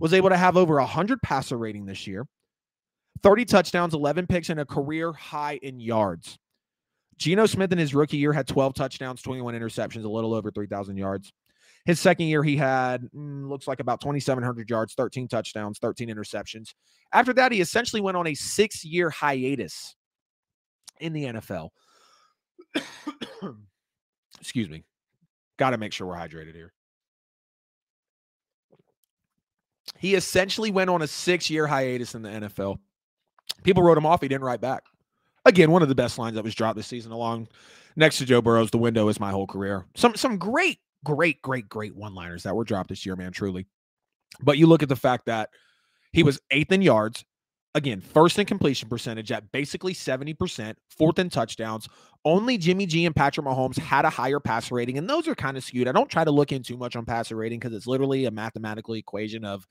was able to have over 100 passer rating this year, 30 touchdowns, 11 picks, and a career high in yards. Geno Smith in his rookie year had 12 touchdowns, 21 interceptions, a little over 3,000 yards. His second year, he had mm, looks like about 2,700 yards, 13 touchdowns, 13 interceptions. After that, he essentially went on a six year hiatus in the NFL. (coughs) Excuse me. Got to make sure we're hydrated here. He essentially went on a six year hiatus in the NFL. People wrote him off. He didn't write back. Again, one of the best lines that was dropped this season, along next to Joe Burrow's "The window is my whole career." Some some great, great, great, great one-liners that were dropped this year, man. Truly, but you look at the fact that he was eighth in yards, again, first in completion percentage at basically 70%, fourth in touchdowns. Only Jimmy G and Patrick Mahomes had a higher passer rating, and those are kind of skewed. I don't try to look in too much on passer rating because it's literally a mathematical equation of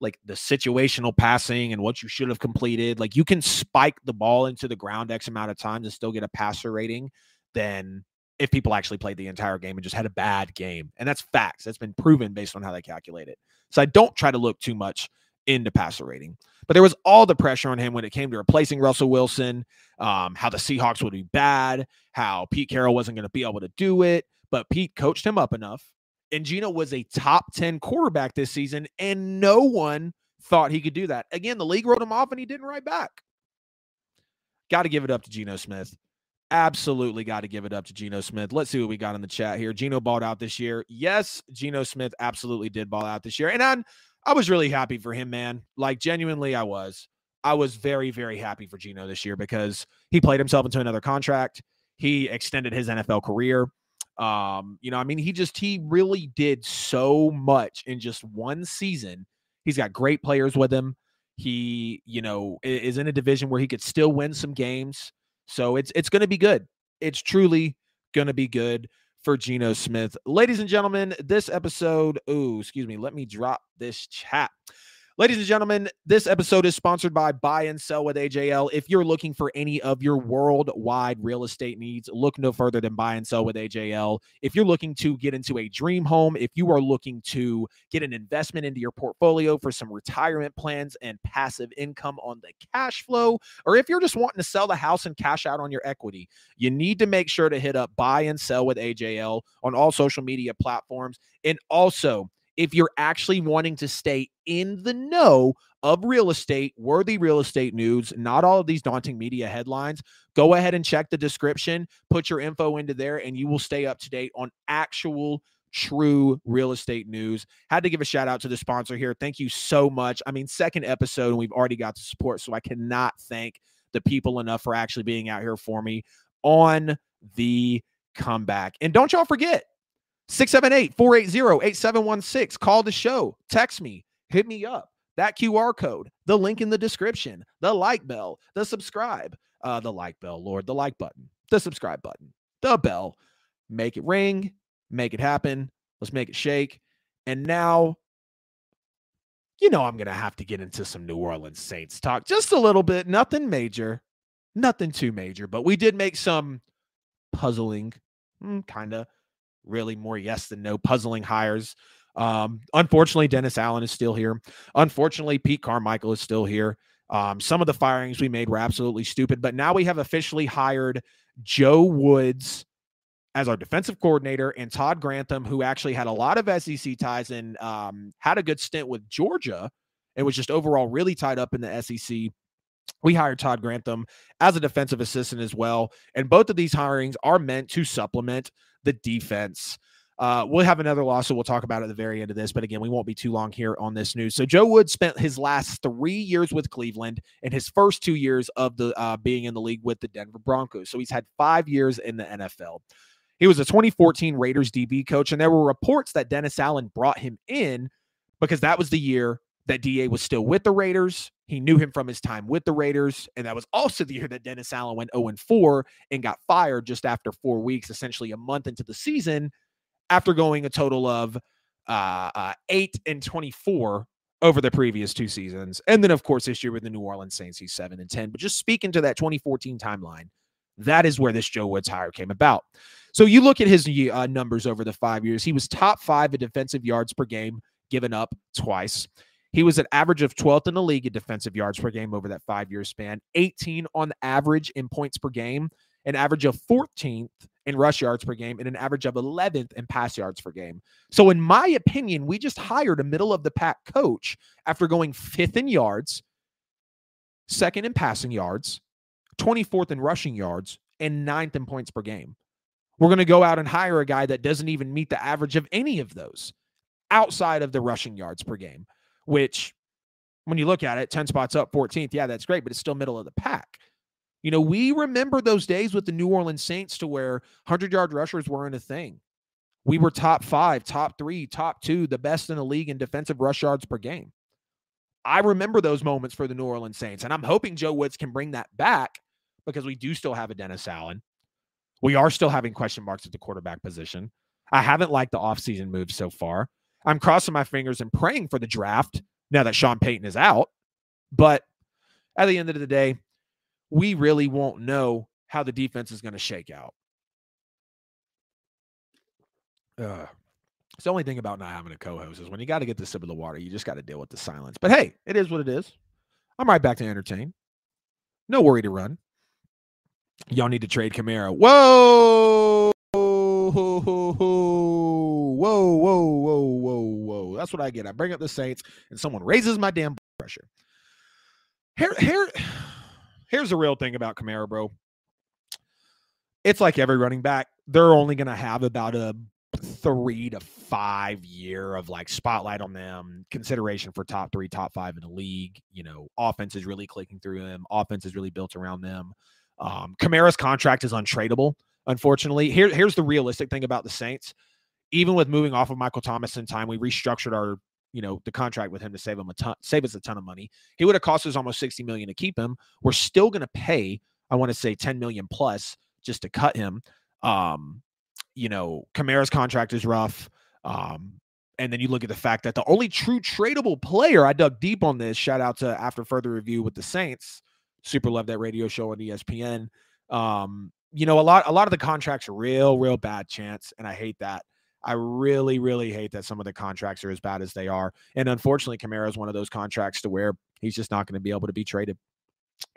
like the situational passing and what you should have completed. Like you can spike the ball into the ground X amount of times and still get a passer rating than if people actually played the entire game and just had a bad game. And that's facts. That's been proven based on how they calculate it. So I don't try to look too much into passer rating. But there was all the pressure on him when it came to replacing Russell Wilson, um, how the Seahawks would be bad, how Pete Carroll wasn't going to be able to do it. But Pete coached him up enough. And Geno was a top 10 quarterback this season, and no one thought he could do that. Again, the league wrote him off and he didn't write back. Got to give it up to Geno Smith. Absolutely got to give it up to Geno Smith. Let's see what we got in the chat here. Geno balled out this year. Yes, Geno Smith absolutely did ball out this year. And I'm I was really happy for him, man. Like genuinely, I was. I was very, very happy for Geno this year because he played himself into another contract. He extended his NFL career. Um, you know, I mean, he just he really did so much in just one season. He's got great players with him. He, you know, is in a division where he could still win some games. So it's it's going to be good. It's truly going to be good for Geno Smith. Ladies and gentlemen, this episode, oh, excuse me, let me drop this chat. Ladies and gentlemen, this episode is sponsored by Buy and Sell with AJL. If you're looking for any of your worldwide real estate needs, look no further than Buy and Sell with AJL. If you're looking to get into a dream home, if you are looking to get an investment into your portfolio for some retirement plans and passive income on the cash flow, or if you're just wanting to sell the house and cash out on your equity, you need to make sure to hit up Buy and Sell with AJL on all social media platforms. And also, if you're actually wanting to stay in the know of real estate, worthy real estate news, not all of these daunting media headlines, go ahead and check the description, put your info into there, and you will stay up to date on actual true real estate news. Had to give a shout out to the sponsor here. Thank you so much. I mean, second episode, and we've already got the support. So I cannot thank the people enough for actually being out here for me on the comeback. And don't y'all forget, 678 480 8716. Call the show, text me, hit me up. That QR code, the link in the description, the like bell, the subscribe, uh, the like bell, Lord, the like button, the subscribe button, the bell. Make it ring, make it happen. Let's make it shake. And now, you know, I'm going to have to get into some New Orleans Saints talk. Just a little bit. Nothing major, nothing too major, but we did make some puzzling, hmm, kind of really more yes than no puzzling hires. Um, unfortunately, Dennis Allen is still here. Unfortunately, Pete Carmichael is still here. Um, some of the firings we made were absolutely stupid, but now we have officially hired Joe Woods as our defensive coordinator and Todd Grantham, who actually had a lot of SEC ties and um, had a good stint with Georgia and was just overall really tied up in the SEC. We hired Todd Grantham as a defensive assistant as well. And both of these hirings are meant to supplement the defense. Uh, we'll have another loss, so we'll talk about at the very end of this, but again, we won't be too long here on this news. So Joe Wood spent his last three years with Cleveland and his first two years of the uh, being in the league with the Denver Broncos. So he's had five years in the NFL. He was a 2014 Raiders DB coach, and there were reports that Dennis Allen brought him in because that was the year that DA was still with the Raiders. He knew him from his time with the Raiders. And that was also the year that Dennis Allen went 0 4 and got fired just after four weeks, essentially a month into the season, after going a total of uh, uh, 8 and 24 over the previous two seasons. And then, of course, this year with the New Orleans Saints, he's 7 and 10. But just speaking to that 2014 timeline, that is where this Joe Woods hire came about. So you look at his uh, numbers over the five years, he was top five in defensive yards per game, given up twice. He was an average of 12th in the league in defensive yards per game over that five year span, 18 on average in points per game, an average of 14th in rush yards per game, and an average of 11th in pass yards per game. So, in my opinion, we just hired a middle of the pack coach after going fifth in yards, second in passing yards, 24th in rushing yards, and ninth in points per game. We're going to go out and hire a guy that doesn't even meet the average of any of those outside of the rushing yards per game which when you look at it, 10 spots up, 14th, yeah, that's great, but it's still middle of the pack. You know, we remember those days with the New Orleans Saints to where 100 yard rushers weren't a thing. We were top five, top three, top two, the best in the league in defensive rush yards per game. I remember those moments for the New Orleans Saints, and I'm hoping Joe Woods can bring that back because we do still have a Dennis Allen. We are still having question marks at the quarterback position. I haven't liked the offseason moves so far. I'm crossing my fingers and praying for the draft now that Sean Payton is out. But at the end of the day, we really won't know how the defense is going to shake out. Uh, it's the only thing about not having a co-host is when you got to get the sip of the water, you just got to deal with the silence. But hey, it is what it is. I'm right back to entertain. No worry to run. Y'all need to trade Kamara. Whoa! Whoa, whoa, whoa, whoa, whoa, whoa. That's what I get. I bring up the Saints and someone raises my damn pressure. Here, here, (sighs) here's the real thing about Kamara, bro. It's like every running back. They're only going to have about a three to five year of like spotlight on them, consideration for top three, top five in the league. You know, offense is really clicking through them. Offense is really built around them. Um, Kamara's contract is untradeable. Unfortunately, here, here's the realistic thing about the Saints. Even with moving off of Michael Thomas in time, we restructured our, you know, the contract with him to save him a ton, save us a ton of money. He would have cost us almost 60 million to keep him. We're still going to pay, I want to say 10 million plus just to cut him. Um, you know, Kamara's contract is rough. Um, and then you look at the fact that the only true tradable player, I dug deep on this. Shout out to After Further Review with the Saints. Super love that radio show on ESPN. Um, you know, a lot a lot of the contracts are real, real bad chance, and I hate that. I really, really hate that some of the contracts are as bad as they are. And unfortunately, Kamara is one of those contracts to where he's just not going to be able to be traded.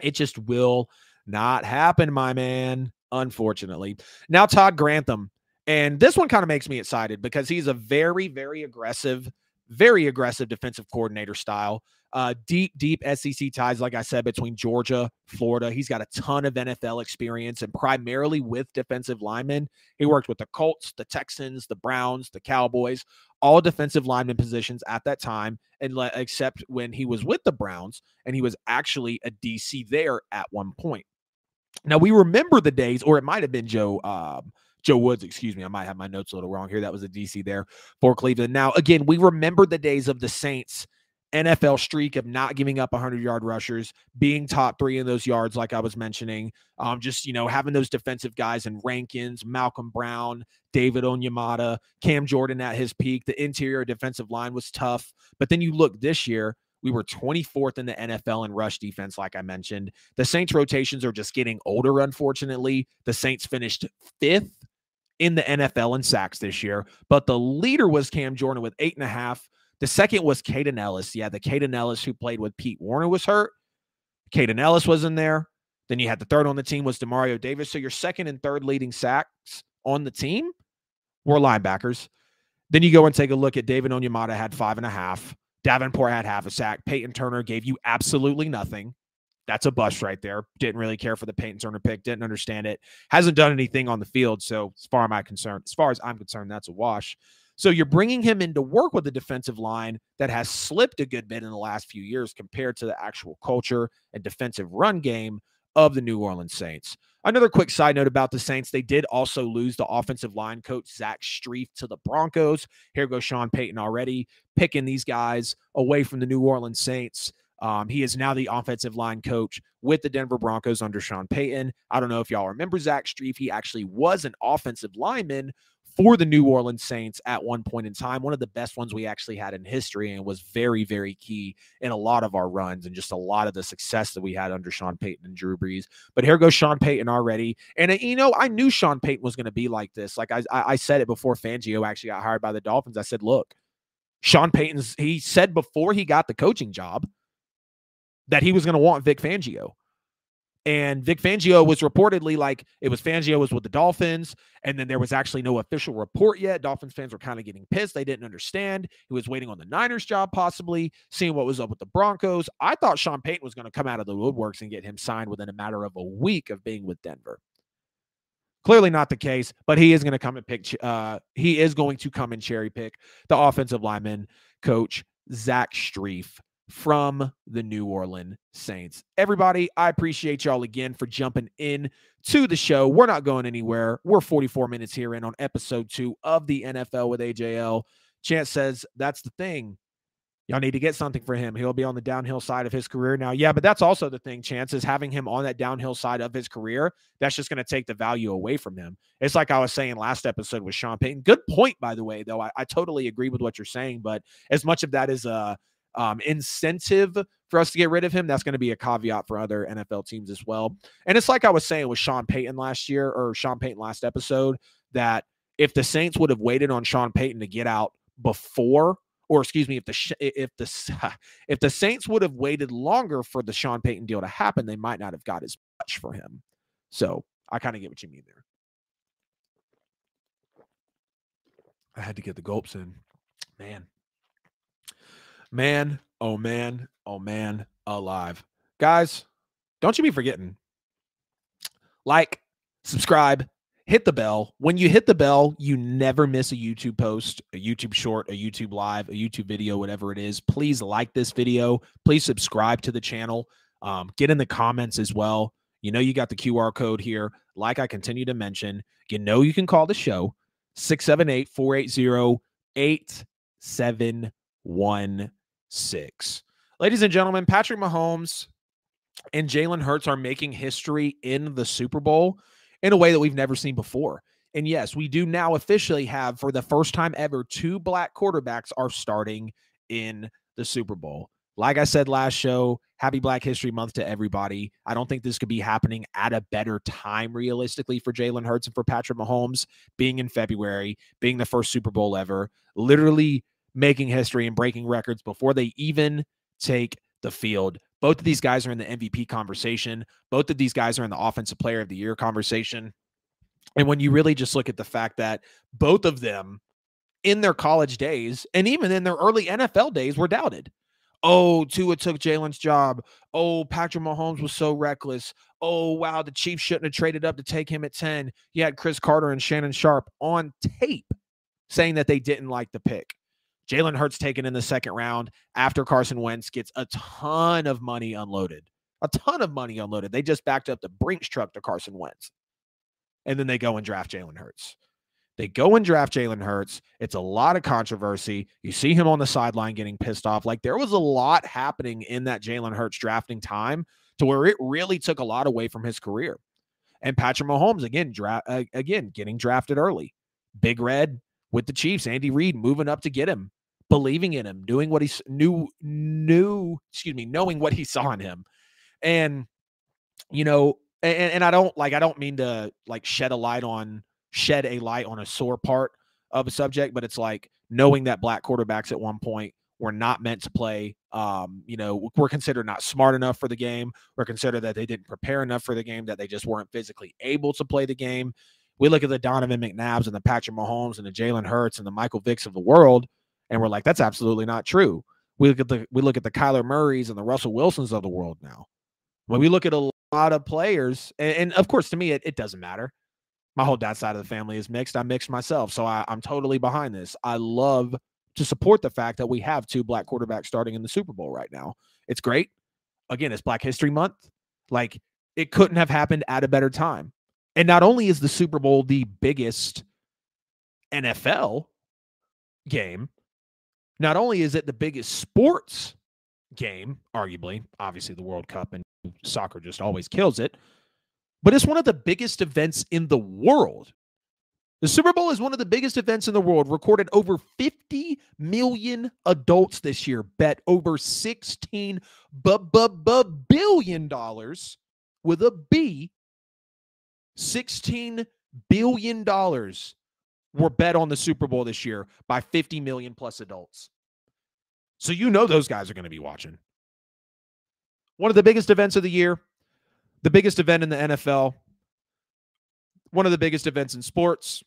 It just will not happen, my man. Unfortunately. Now, Todd Grantham. And this one kind of makes me excited because he's a very, very aggressive, very aggressive defensive coordinator style. Uh, deep, deep SEC ties, like I said, between Georgia, Florida. He's got a ton of NFL experience and primarily with defensive linemen. He worked with the Colts, the Texans, the Browns, the Cowboys, all defensive lineman positions at that time, and le- except when he was with the Browns and he was actually a DC there at one point. Now we remember the days, or it might have been Joe. Um, Joe Woods, excuse me. I might have my notes a little wrong here. That was a DC there for Cleveland. Now, again, we remember the days of the Saints NFL streak of not giving up 100 yard rushers, being top three in those yards, like I was mentioning. Um, just, you know, having those defensive guys in Rankins, Malcolm Brown, David Onyemata, Cam Jordan at his peak. The interior defensive line was tough. But then you look this year, we were 24th in the NFL in rush defense, like I mentioned. The Saints rotations are just getting older, unfortunately. The Saints finished fifth in the NFL in sacks this year, but the leader was Cam Jordan with eight and a half. The second was Kaden Elliss. Yeah, the Kaden Elliss who played with Pete Werner was hurt. Kaden Elliss was in there. Then you had the third on the team was Demario Davis. So your second and third leading sacks on the team were linebackers. Then you go and take a look at David Onyemata had five and a half. Davenport had half a sack. Payton Turner gave you absolutely nothing. That's a bust right there. Didn't really care for the Payton Turner pick. Didn't understand it. Hasn't done anything on the field. So as far as I'm concerned, as far as I'm concerned, that's a wash. So you're bringing him in to work with a defensive line that has slipped a good bit in the last few years compared to the actual culture and defensive run game of the New Orleans Saints. Another quick side note about the Saints, they did also lose the offensive line coach Zach Strief to the Broncos. Here goes Sean Payton already picking these guys away from the New Orleans Saints. Um, he is now the offensive line coach with the Denver Broncos under Sean Payton. I don't know if y'all remember Zach Strief. He actually was an offensive lineman for the New Orleans Saints at one point in time. One of the best ones we actually had in history and was very, very key in a lot of our runs and just a lot of the success that we had under Sean Payton and Drew Brees. But here goes Sean Payton already. And, uh, you know, I knew Sean Payton was going to be like this. Like I, I said it before Fangio actually got hired by the Dolphins. I said, look, Sean Payton's, he said before he got the coaching job that he was going to want Vic Fangio. And Vic Fangio was reportedly like it was Fangio was with the Dolphins, and then there was actually no official report yet. Dolphins fans were kind of getting pissed; they didn't understand. He was waiting on the Niners job, possibly seeing what was up with the Broncos. I thought Sean Payton was going to come out of the woodworks and get him signed within a matter of a week of being with Denver. Clearly not the case, but he is going to come and pick. Uh, he is going to come and cherry pick the offensive lineman coach Zach Strief from the New Orleans Saints. Everybody, I appreciate y'all again for jumping in to the show. We're not going anywhere. We're 44 minutes here in on episode two of the NFL with AJL. Chance says that's the thing. Y'all need to get something for him. He'll be on the downhill side of his career now. Yeah, but that's also the thing. Chance, is having him on that downhill side of his career, that's just going to take the value away from him. It's like I was saying last episode with Sean Payton. Good point, by the way, though. I, I totally agree with what you're saying, but as much of that is a um, incentive for us to get rid of him, that's going to be a caveat for other NFL teams as well. And it's like I was saying with Sean Payton last year or Sean Payton last episode that if the Saints would have waited on Sean Payton to get out before or excuse me, if the if the (laughs) if the Saints would have waited longer for the Sean Payton deal to happen, they might not have got as much for him. So I kind of get what you mean there. I had to get the gulps in, man, man, oh man, oh man, alive, guys. Don't you be forgetting. Like, subscribe, hit the bell. When you hit the bell, you never miss a YouTube post, a YouTube short, a YouTube live, a YouTube video, whatever it is. Please like this video. Please subscribe to the channel. Um, get in the comments as well. You know, you got the QR code here. Like I continue to mention, you know, you can call the show 678 480 8716. Ladies and gentlemen, Patrick Mahomes and Jalen Hurts are making history in the Super Bowl in a way that we've never seen before. And yes, we do now officially have, for the first time ever, two black quarterbacks are starting in the Super Bowl. Like I said last show, happy Black History Month to everybody. I don't think this could be happening at a better time, realistically, for Jalen Hurts and for Patrick Mahomes being in February, being the first Super Bowl ever, literally making history and breaking records before they even take the field. Both of these guys are in the MVP conversation. Both of these guys are in the Offensive Player of the Year conversation. And when you really just look at the fact that both of them in their college days and even in their early NFL days were doubted. Oh, Tua took Jalen's job. Oh, Patrick Mahomes was so reckless. Oh, wow, the Chiefs shouldn't have traded up to take him at 10. You had Cris Carter and Shannon Sharpe on tape saying that they didn't like the pick. Jalen Hurts taken in the second round after Carson Wentz gets a ton of money unloaded. A ton of money unloaded. They just backed up the Brinks truck to Carson Wentz. And then they go and draft Jalen Hurts. They go and draft Jalen Hurts. It's a lot of controversy. You see him on the sideline getting pissed off. Like there was a lot happening in that Jalen Hurts drafting time to where it really took a lot away from his career. And Patrick Mahomes again, dra- again getting drafted early. Big Red with the Chiefs. Andy Reid moving up to get him, believing in him, doing what he knew, knew, excuse me, knowing what he saw in him. And, you know, and, and I don't like, I don't mean to like shed a light on, shed a light on a sore part of a subject, but it's like knowing that black quarterbacks at one point were not meant to play. Um, you know, we're considered not smart enough for the game. We're considered that they didn't prepare enough for the game, that they just weren't physically able to play the game. We look at the Donovan McNabbs and the Patrick Mahomes and the Jalen Hurts and the Michael Vicks of the world, and we're like, that's absolutely not true. We look at the we look at the Kyler Murrays and the Russell Wilsons of the world now. When we look at a lot of players, and, and of course, to me, it, it, doesn't matter. My whole dad side of the family is mixed. I mixed myself, so I, I'm totally behind this. I love to support the fact that we have two black quarterbacks starting in the Super Bowl right now. It's great. Again, it's Black History Month. Like it couldn't have happened at a better time. And not only is the Super Bowl the biggest NFL game, not only is it the biggest sports game, arguably, obviously the World Cup and soccer just always kills it, but it's one of the biggest events in the world. The Super Bowl is one of the biggest events in the world. Recorded over 50 million adults this year, bet over 16 billion dollars with a B $16 billion were bet on the Super Bowl this year by 50 million plus adults. So you know those guys are going to be watching. One of the biggest events of the year, the biggest event in the NFL, one of the biggest events in sports,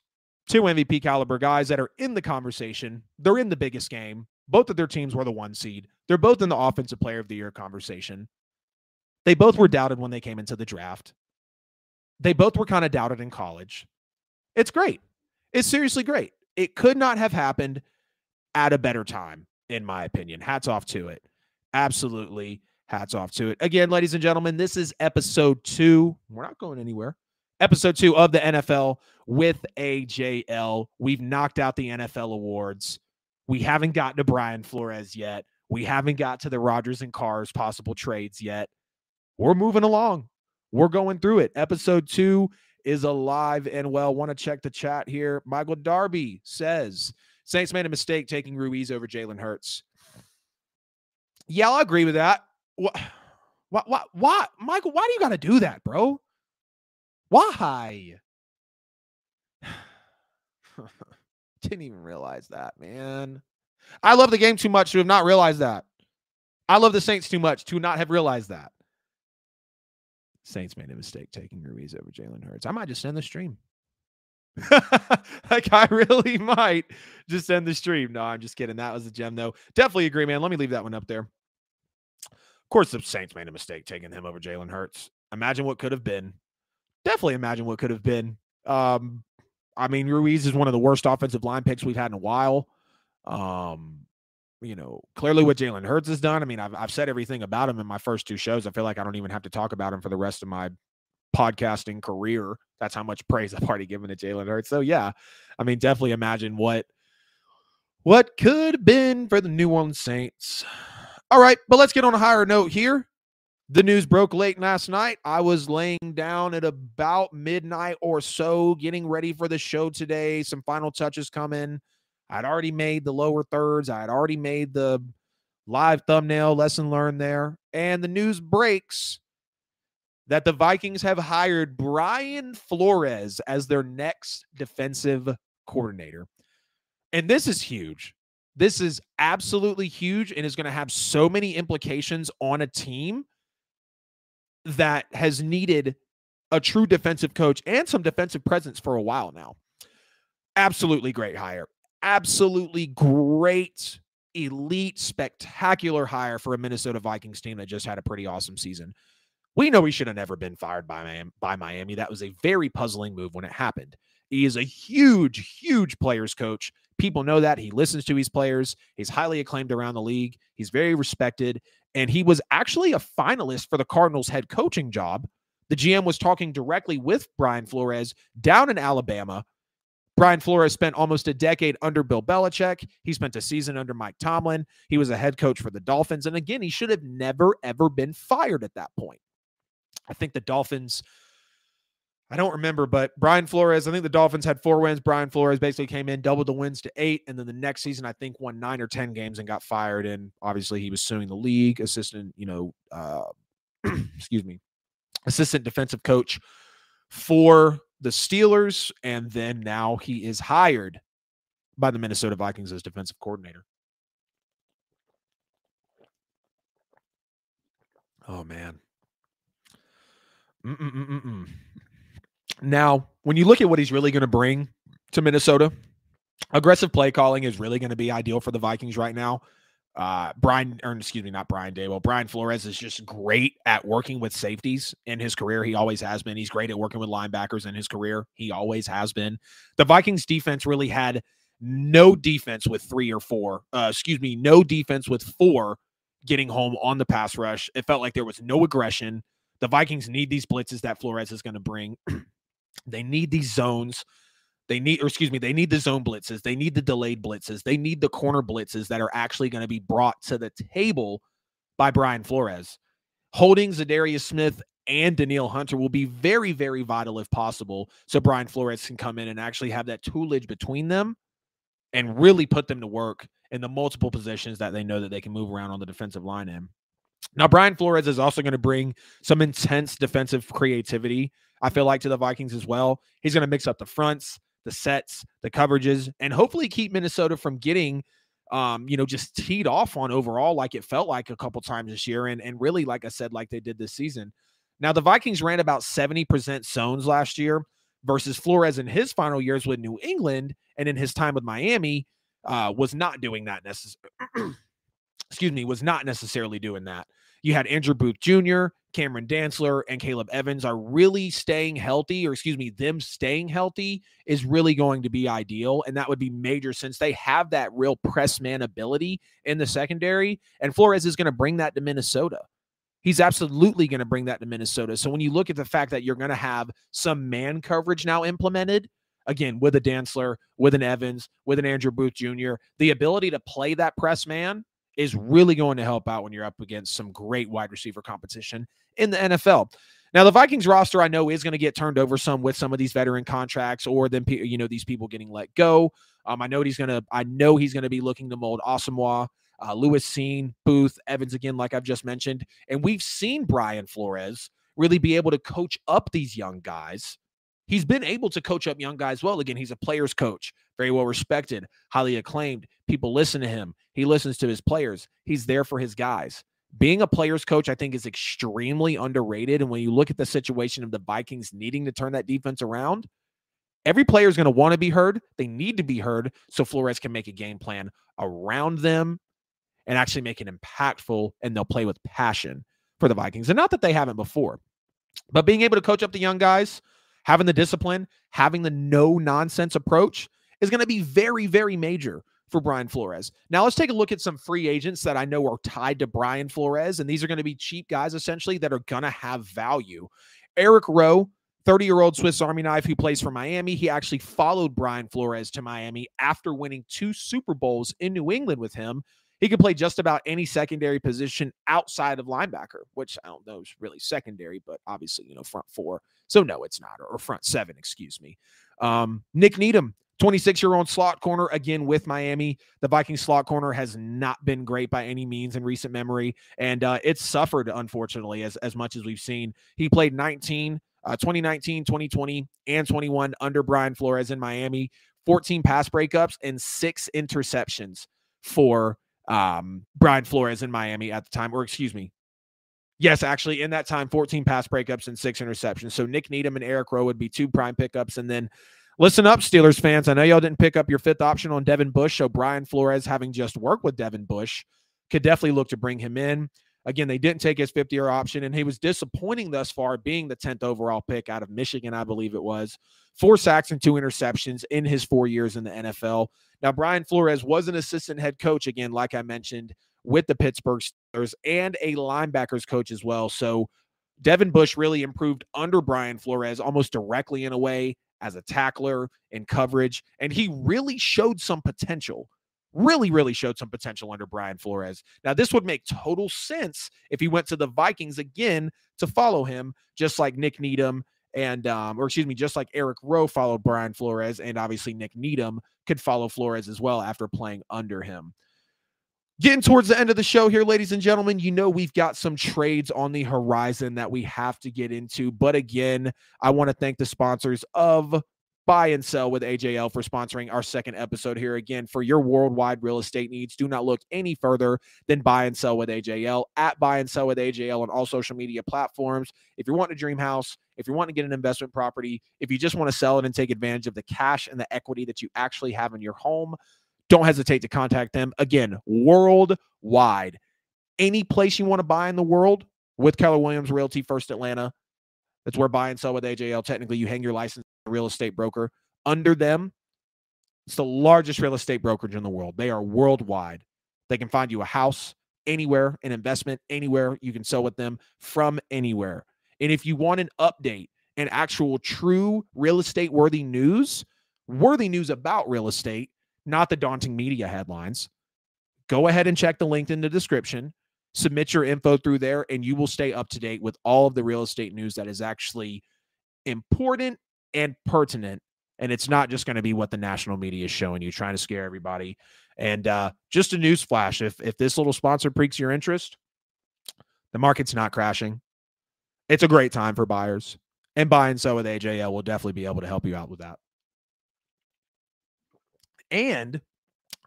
two MVP caliber guys that are in the conversation. They're in the biggest game. Both of their teams were the one seed. They're both in the offensive player of the year conversation. They both were doubted when they came into the draft. They both were kind of doubted in college. It's great. It's seriously great. It could not have happened at a better time, in my opinion. Hats off to it. Absolutely. Hats off to it. Again, ladies and gentlemen, this is episode two. We're not going anywhere. Episode two of the NFL with AJL. We've knocked out the NFL awards. We haven't gotten to Brian Flores yet. We haven't got to the Rodgers and Carr's possible trades yet. We're moving along. We're going through it. Episode two is alive and well. Want to check the chat here. Michael Darby says Saints made a mistake taking Ruiz over Jalen Hurts. Yeah, I'll agree with that. What, what, what, why, Michael? Why do you got to do that, bro? Why? (sighs) Didn't even realize that, man. I love the game too much to have not realized that. I love the Saints too much to not have realized that. Saints made a mistake taking Ruiz over Jalen Hurts. I might just end the stream. (laughs) like I really might just end the stream. No, I'm just kidding. That was a gem, though. Definitely agree, man. Let me leave that one up there. Of course, the Saints made a mistake taking him over Jalen Hurts. Imagine what could have been. Definitely imagine what could have been. Um, I mean, Ruiz is one of the worst offensive line picks we've had in a while. Um, you know, clearly what Jalen Hurts has done. I mean, I've I've said everything about him in my first two shows. I feel like I don't even have to talk about him for the rest of my podcasting career. That's how much praise (laughs) I've already given to Jalen Hurts. So yeah, I mean, definitely imagine what what could have been for the New Orleans Saints. All right, but let's get on a higher note here. The news broke late last night. I was laying down at about midnight or so, getting ready for the show today. Some final touches coming. I'd already made the lower thirds. I had already made the live thumbnail lesson learned there. And the news breaks that the Vikings have hired Brian Flores as their next defensive coordinator. And this is huge. This is absolutely huge and is going to have so many implications on a team that has needed a true defensive coach and some defensive presence for a while now. Absolutely great hire absolutely great, elite, spectacular hire for a Minnesota Vikings team that just had a pretty awesome season. We know he should have never been fired by Miami, by Miami. That was a very puzzling move when it happened. He is a huge, huge players coach. People know that. He listens to his players. He's highly acclaimed around the league. He's very respected. And he was actually a finalist for the Cardinals head coaching job. The GM was talking directly with Brian Flores down in Alabama Brian Flores spent almost a decade under Bill Belichick. He spent a season under Mike Tomlin. He was a head coach for the Dolphins. And again, he should have never, ever been fired at that point. I think the Dolphins, I don't remember, but Brian Flores, I think the Dolphins had four wins. Brian Flores basically came in, doubled the wins to eight. And then the next season, I think won nine or 10 games and got fired. And obviously, he was suing the league, assistant, you know, uh, (clears throat) excuse me, assistant defensive coach for the Steelers, and then now he is hired by the Minnesota Vikings as defensive coordinator. Oh man. Mm-mm-mm-mm. Now, when you look at what he's really going to bring to Minnesota, aggressive play calling is really going to be ideal for the Vikings right now. Uh, Brian, or excuse me, not Brian Daboll. Brian Flores is just great at working with safeties in his career. He always has been. He's great at working with linebackers in his career. He always has been. The Vikings defense really had no defense with three or four. Uh, excuse me, no defense with four getting home on the pass rush. It felt like there was no aggression. The Vikings need these blitzes that Flores is going to bring. (clears throat) they need these zones. They need, or excuse me, they need the zone blitzes. They need the delayed blitzes. They need the corner blitzes that are actually going to be brought to the table by Brian Flores. Holding Za'Darius Smith and Danielle Hunter will be very, very vital if possible. So Brian Flores can come in and actually have that toolage between them and really put them to work in the multiple positions that they know that they can move around on the defensive line in. Now, Brian Flores is also going to bring some intense defensive creativity, I feel like, to the Vikings as well. He's going to mix up the fronts the sets, the coverages, and hopefully keep Minnesota from getting um, you know, just teed off on overall like it felt like a couple times this year. And and really, like I said, like they did this season. Now the Vikings ran about 70% zones last year versus Flores in his final years with New England and in his time with Miami uh, was not doing that necessarily. (clears throat) excuse me, was not necessarily doing that. You had Andrew Booth Jr., Cameron Dantzler, and Caleb Evans are really staying healthy, or excuse me, them staying healthy is really going to be ideal. And that would be major since they have that real press man ability in the secondary. And Flores is going to bring that to Minnesota. He's absolutely going to bring that to Minnesota. So when you look at the fact that you're going to have some man coverage now implemented, again, with a Dantzler, with an Evans, with an Andrew Booth Jr., the ability to play that press man is really going to help out when you're up against some great wide receiver competition in the NFL. Now, the Vikings roster I know is going to get turned over some with some of these veteran contracts or then you know these people getting let go. Um, I know he's going to I know he's going to be looking to mold Asamoah, uh, Lewis Cine, Booth, Evans again, like I've just mentioned, and we've seen Brian Flores really be able to coach up these young guys. He's been able to coach up young guys well. Again, he's a player's coach, very well respected, highly acclaimed. People listen to him. He listens to his players. He's there for his guys. Being a player's coach, I think, is extremely underrated. And when you look at the situation of the Vikings needing to turn that defense around, every player is going to want to be heard. They need to be heard so Flores can make a game plan around them and actually make it impactful and they'll play with passion for the Vikings. And not that they haven't before, but being able to coach up the young guys, having the discipline, having the no nonsense approach is going to be very, very major for Brian Flores. Now let's take a look at some free agents that I know are tied to Brian Flores, and these are going to be cheap guys essentially that are going to have value. Eric Rowe, 30 year old Swiss Army knife who plays for Miami. He actually followed Brian Flores to Miami after winning two Super Bowls in New England with him. He could play just about any secondary position outside of linebacker, which I don't know is really secondary, but obviously, you know, front four. So, no, it's not, or front seven, excuse me. Um, Nik Needham, 26 year old slot corner, again with Miami. The Viking slot corner has not been great by any means in recent memory, and uh, it's suffered, unfortunately, as, as much as we've seen. He played 19, uh, 2019, 2020, and 21 under Brian Flores in Miami, 14 pass breakups and six interceptions for um, Brian Flores in Miami at the time, or excuse me. Yes, actually, in that time, 14 pass breakups and six interceptions. So Nik Needham and Eric Rowe would be two prime pickups. And then listen up, Steelers fans. I know y'all didn't pick up your fifth option on Devin Bush. So Brian Flores, having just worked with Devin Bush, could definitely look to bring him in. Again, they didn't take his 50 year option, and he was disappointing thus far, being the 10th overall pick out of Michigan, I believe it was. Four sacks and two interceptions in his four years in the NFL. Now, Brian Flores was an assistant head coach, again, like I mentioned, with the Pittsburgh Steelers and a linebackers coach as well. So Devin Bush really improved under Brian Flores almost directly in a way as a tackler in coverage, and he really showed some potential really, really showed some potential under Brian Flores. Now, this would make total sense if he went to the Vikings again to follow him, just like Nik Needham and, um, or excuse me, just like Eric Rowe followed Brian Flores, and obviously Nik Needham could follow Flores as well after playing under him. Getting towards the end of the show here, ladies and gentlemen, you know we've got some trades on the horizon that we have to get into. But again, I want to thank the sponsors of buy and sell with AJL for sponsoring our second episode here. Again, for your worldwide real estate needs, do not look any further than buy and sell with AJL at buy and sell with AJL on all social media platforms. If you're wanting a dream house, if you're wanting to get an investment property, if you just want to sell it and take advantage of the cash and the equity that you actually have in your home, don't hesitate to contact them. Again, worldwide. Any place you want to buy in the world with Keller Williams Realty First Atlanta. That's where buy and sell with AJL. Technically, you hang your license real estate broker. Under them, it's the largest real estate brokerage in the world. They are worldwide. They can find you a house anywhere, an investment anywhere. You can sell with them from anywhere. And if you want an update and actual true real estate worthy news, worthy news about real estate, not the daunting media headlines, go ahead and check the link in the description. Submit your info through there, and you will stay up to date with all of the real estate news that is actually important and pertinent. And it's not just going to be what the national media is showing you, trying to scare everybody. And uh, just a news flash: if if this little sponsor piques your interest, the market's not crashing. It's a great time for buyers, and buy and sell with AJL will definitely be able to help you out with that, and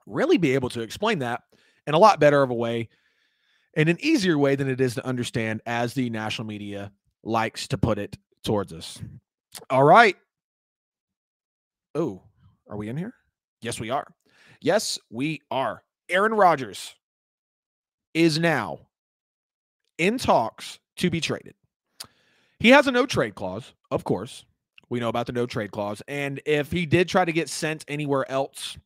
really be able to explain that in a lot better of a way, in an easier way than it is to understand, as the national media likes to put it towards us. All right. Oh, are we in here? Yes, we are. Yes, we are. Aaron Rodgers is now in talks to be traded. He has a no trade clause, of course. We know about the no trade clause. And if he did try to get sent anywhere else,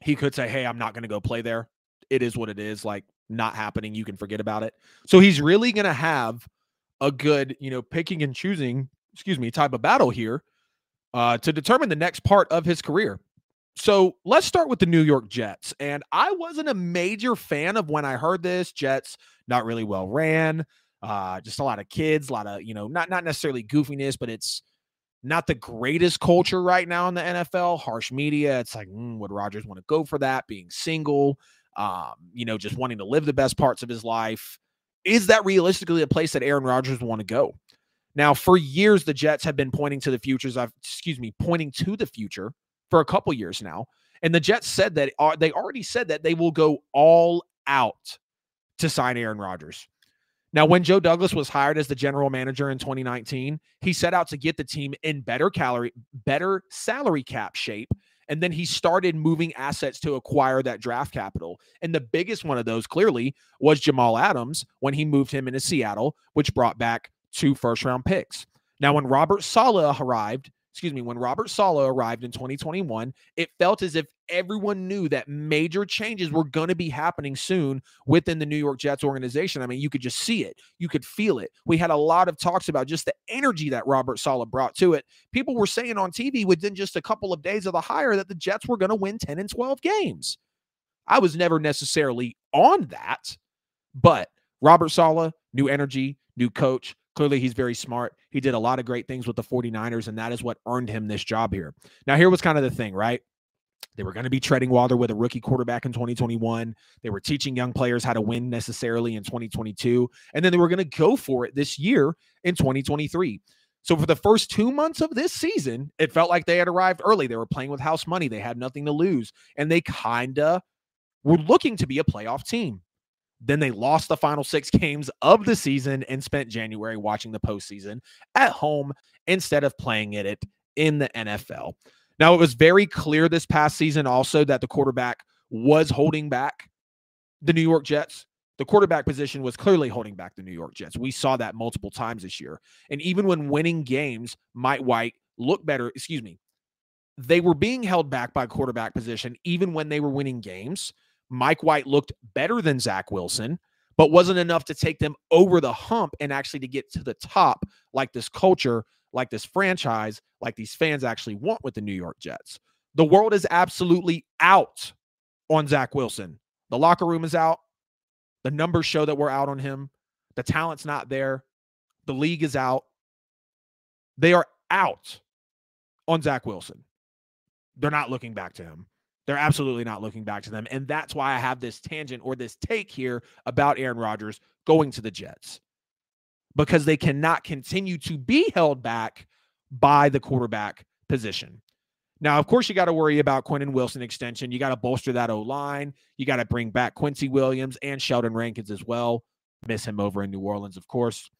he could say, Hey, I'm not going to go play there. It is what it is. Like, not happening. You can forget about it. So he's really going to have a good, you know, picking and choosing excuse me, type of battle here uh, to determine the next part of his career. So let's start with the New York Jets. And I wasn't a major fan of when I heard this. Jets not really well ran. Uh, just a lot of kids, a lot of, you know, not not necessarily goofiness, but it's not the greatest culture right now in the NFL. Harsh media. It's like, mm, would Rodgers want to go for that? Being single, um, you know, just wanting to live the best parts of his life. Is that realistically a place that Aaron Rodgers want to go? Now, for years, the Jets have been pointing to the futures. I've, excuse me, pointing to the future for a couple years now. And the Jets said that uh, they already said that they will go all out to sign Aaron Rodgers. Now, when Joe Douglas was hired as the general manager in 2019, he set out to get the team in better calorie, better salary cap shape. And then he started moving assets to acquire that draft capital. And the biggest one of those clearly was Jamal Adams when he moved him into Seattle, which brought back two first round picks. Now, when Robert Saleh arrived, excuse me, when Robert Saleh arrived in 2021, it felt as if everyone knew that major changes were going to be happening soon within the New York Jets organization. I mean, you could just see it, you could feel it. We had a lot of talks about just the energy that Robert Saleh brought to it. People were saying on TV within just a couple of days of the hire that the Jets were going to win 10 and 12 games. I was never necessarily on that, but Robert Saleh, new energy, new coach, Clearly, he's very smart. He did a lot of great things with the 49ers, and that is what earned him this job here. Now, here was kind of the thing, right? They were going to be treading water with a rookie quarterback in 2021. They were teaching young players how to win necessarily in 2022. And then they were going to go for it this year in 2023. So for the first two months of this season, it felt like they had arrived early. They were playing with house money. They had nothing to lose. And they kind of were looking to be a playoff team. Then they lost the final six games of the season and spent January watching the postseason at home instead of playing it in the NFL. Now, it was very clear this past season also that the quarterback was holding back the New York Jets. The quarterback position was clearly holding back the New York Jets. We saw that multiple times this year. And even when winning games, Mike White looked better, excuse me, they were being held back by quarterback position even when they were winning games. Mike White looked better than Zach Wilson, but wasn't enough to take them over the hump and actually to get to the top like this culture, like this franchise, like these fans actually want with the New York Jets. The world is absolutely out on Zach Wilson. The locker room is out. The numbers show that we're out on him. The talent's not there. The league is out. They are out on Zach Wilson. They're not looking back to him. They're absolutely not looking back to them. And that's why I have this tangent or this take here about Aaron Rodgers going to the Jets because they cannot continue to be held back by the quarterback position. Now, of course, you got to worry about Quinnen Wilson extension. You got to bolster that O line. You got to bring back Quincy Williams and Sheldon Rankins as well. Miss him over in New Orleans, of course.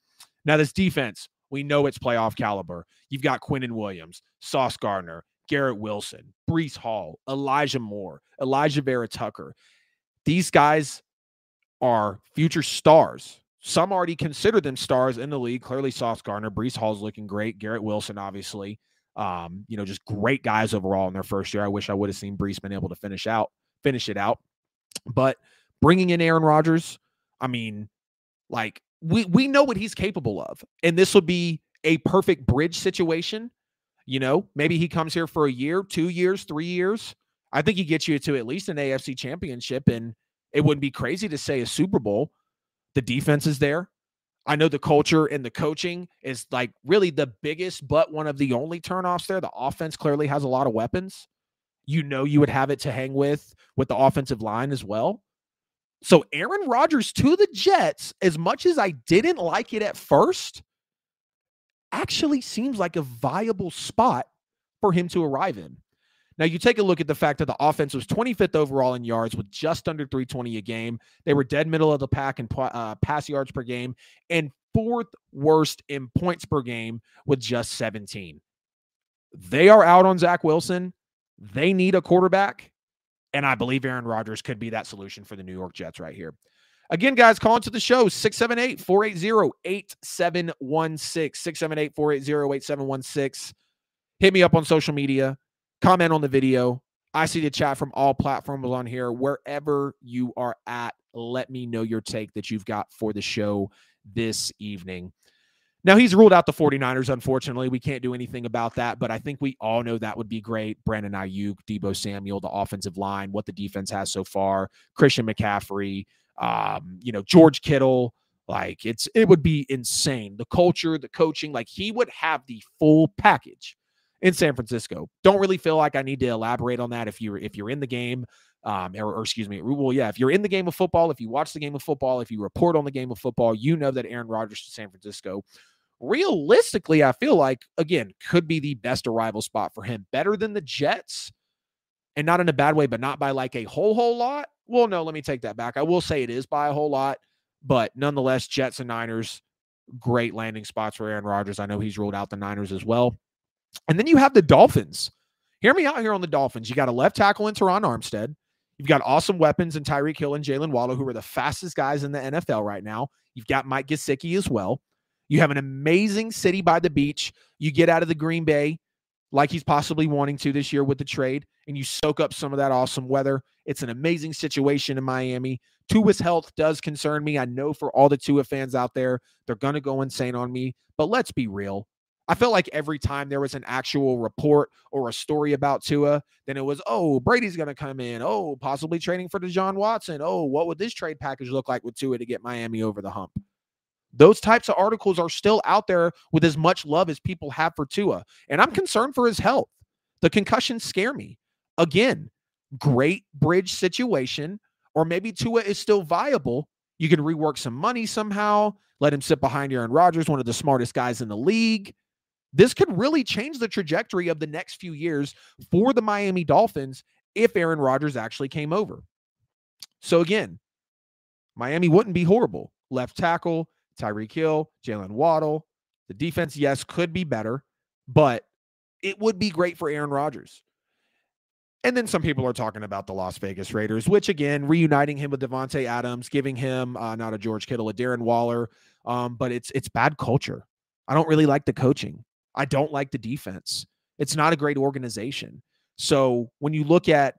Now, this defense, we know it's playoff caliber. You've got Quinnen Williams, Sauce Gardner, Garrett Wilson, Breece Hall, Elijah Moore, Elijah Vera-Tucker. These guys are future stars. Some already consider them stars in the league. Clearly, Sauce Gardner, Breece Hall's looking great. Garrett Wilson, obviously. Um, you know, just great guys overall in their first year. I wish I would have seen Breece been able to finish out, finish it out. But bringing in Aaron Rodgers, I mean, like we we know what he's capable of, and this would be a perfect bridge situation you know, maybe he comes here for a year, two years, three years. I think he gets you to at least an AFC championship. And it wouldn't be crazy to say a Super Bowl. The defense is there. I know the culture and the coaching is like really the biggest, but one of the only turnoffs there. The offense clearly has a lot of weapons. You know, you would have it to hang with with the offensive line as well. So Aaron Rodgers to the Jets, as much as I didn't like it at first, actually seems like a viable spot for him to arrive in. Now, you take a look at the fact that the offense was 25th overall in yards with just under 320 a game. They were dead middle of the pack in uh, pass yards per game and fourth worst in points per game with just 17. They are out on Zach Wilson. They need a quarterback. And I believe Aaron Rodgers could be that solution for the New York Jets right here. Again, guys, call into the show 678 480 8716. 678 480 8716. Hit me up on social media, comment on the video. I see the chat from all platforms on here. Wherever you are at, let me know your take that you've got for the show this evening. Now he's ruled out the 49ers, unfortunately. We can't do anything about that, but I think we all know that would be great. Brandon Aiyuk, Deebo Samuel, the offensive line, what the defense has so far, Christian McCaffrey, um, you know, George Kittle. Like it's it would be insane. The culture, the coaching, like he would have the full package in San Francisco. Don't really feel like I need to elaborate on that if you're if you're in the game um, or, or, excuse me, well, yeah, if you're in the game of football, if you watch the game of football, if you report on the game of football, you know that Aaron Rodgers to San Francisco, realistically, I feel like, again, could be the best arrival spot for him. Better than the Jets, and not in a bad way, but not by like a whole, whole lot. Well, no, let me take that back. I will say it is by a whole lot, but nonetheless, Jets and Niners, great landing spots for Aaron Rodgers. I know he's ruled out the Niners as well. And then you have the Dolphins. Hear me out here on the Dolphins. You got a left tackle in Terron Armstead. You've got awesome weapons in Tyreek Hill and Jaylen Waddle, who are the fastest guys in the NFL right now. You've got Mike Gesicki as well. You have an amazing city by the beach. You get out of the Green Bay like he's possibly wanting to this year with the trade, and you soak up some of that awesome weather. It's an amazing situation in Miami. Tua's health does concern me. I know for all the Tua fans out there, they're going to go insane on me. But let's be real. I felt like every time there was an actual report or a story about Tua, then it was, oh, Brady's going to come in. Oh, possibly trading for Deshaun Watson. Oh, what would this trade package look like with Tua to get Miami over the hump? Those types of articles are still out there with as much love as people have for Tua. And I'm concerned for his health. The concussions scare me. Again, great bridge situation, or maybe Tua is still viable. You can rework some money somehow, let him sit behind Aaron Rodgers, one of the smartest guys in the league. This could really change the trajectory of the next few years for the Miami Dolphins if Aaron Rodgers actually came over. So again, Miami wouldn't be horrible. Left tackle, Tyreek Hill, Jaylen Waddle. The defense, yes, could be better, but it would be great for Aaron Rodgers. And then some people are talking about the Las Vegas Raiders, which again, reuniting him with Davante Adams, giving him uh, not a George Kittle, a Darren Waller, um, but it's it's bad culture. I don't really like the coaching. I don't like the defense. It's not a great organization. So when you look at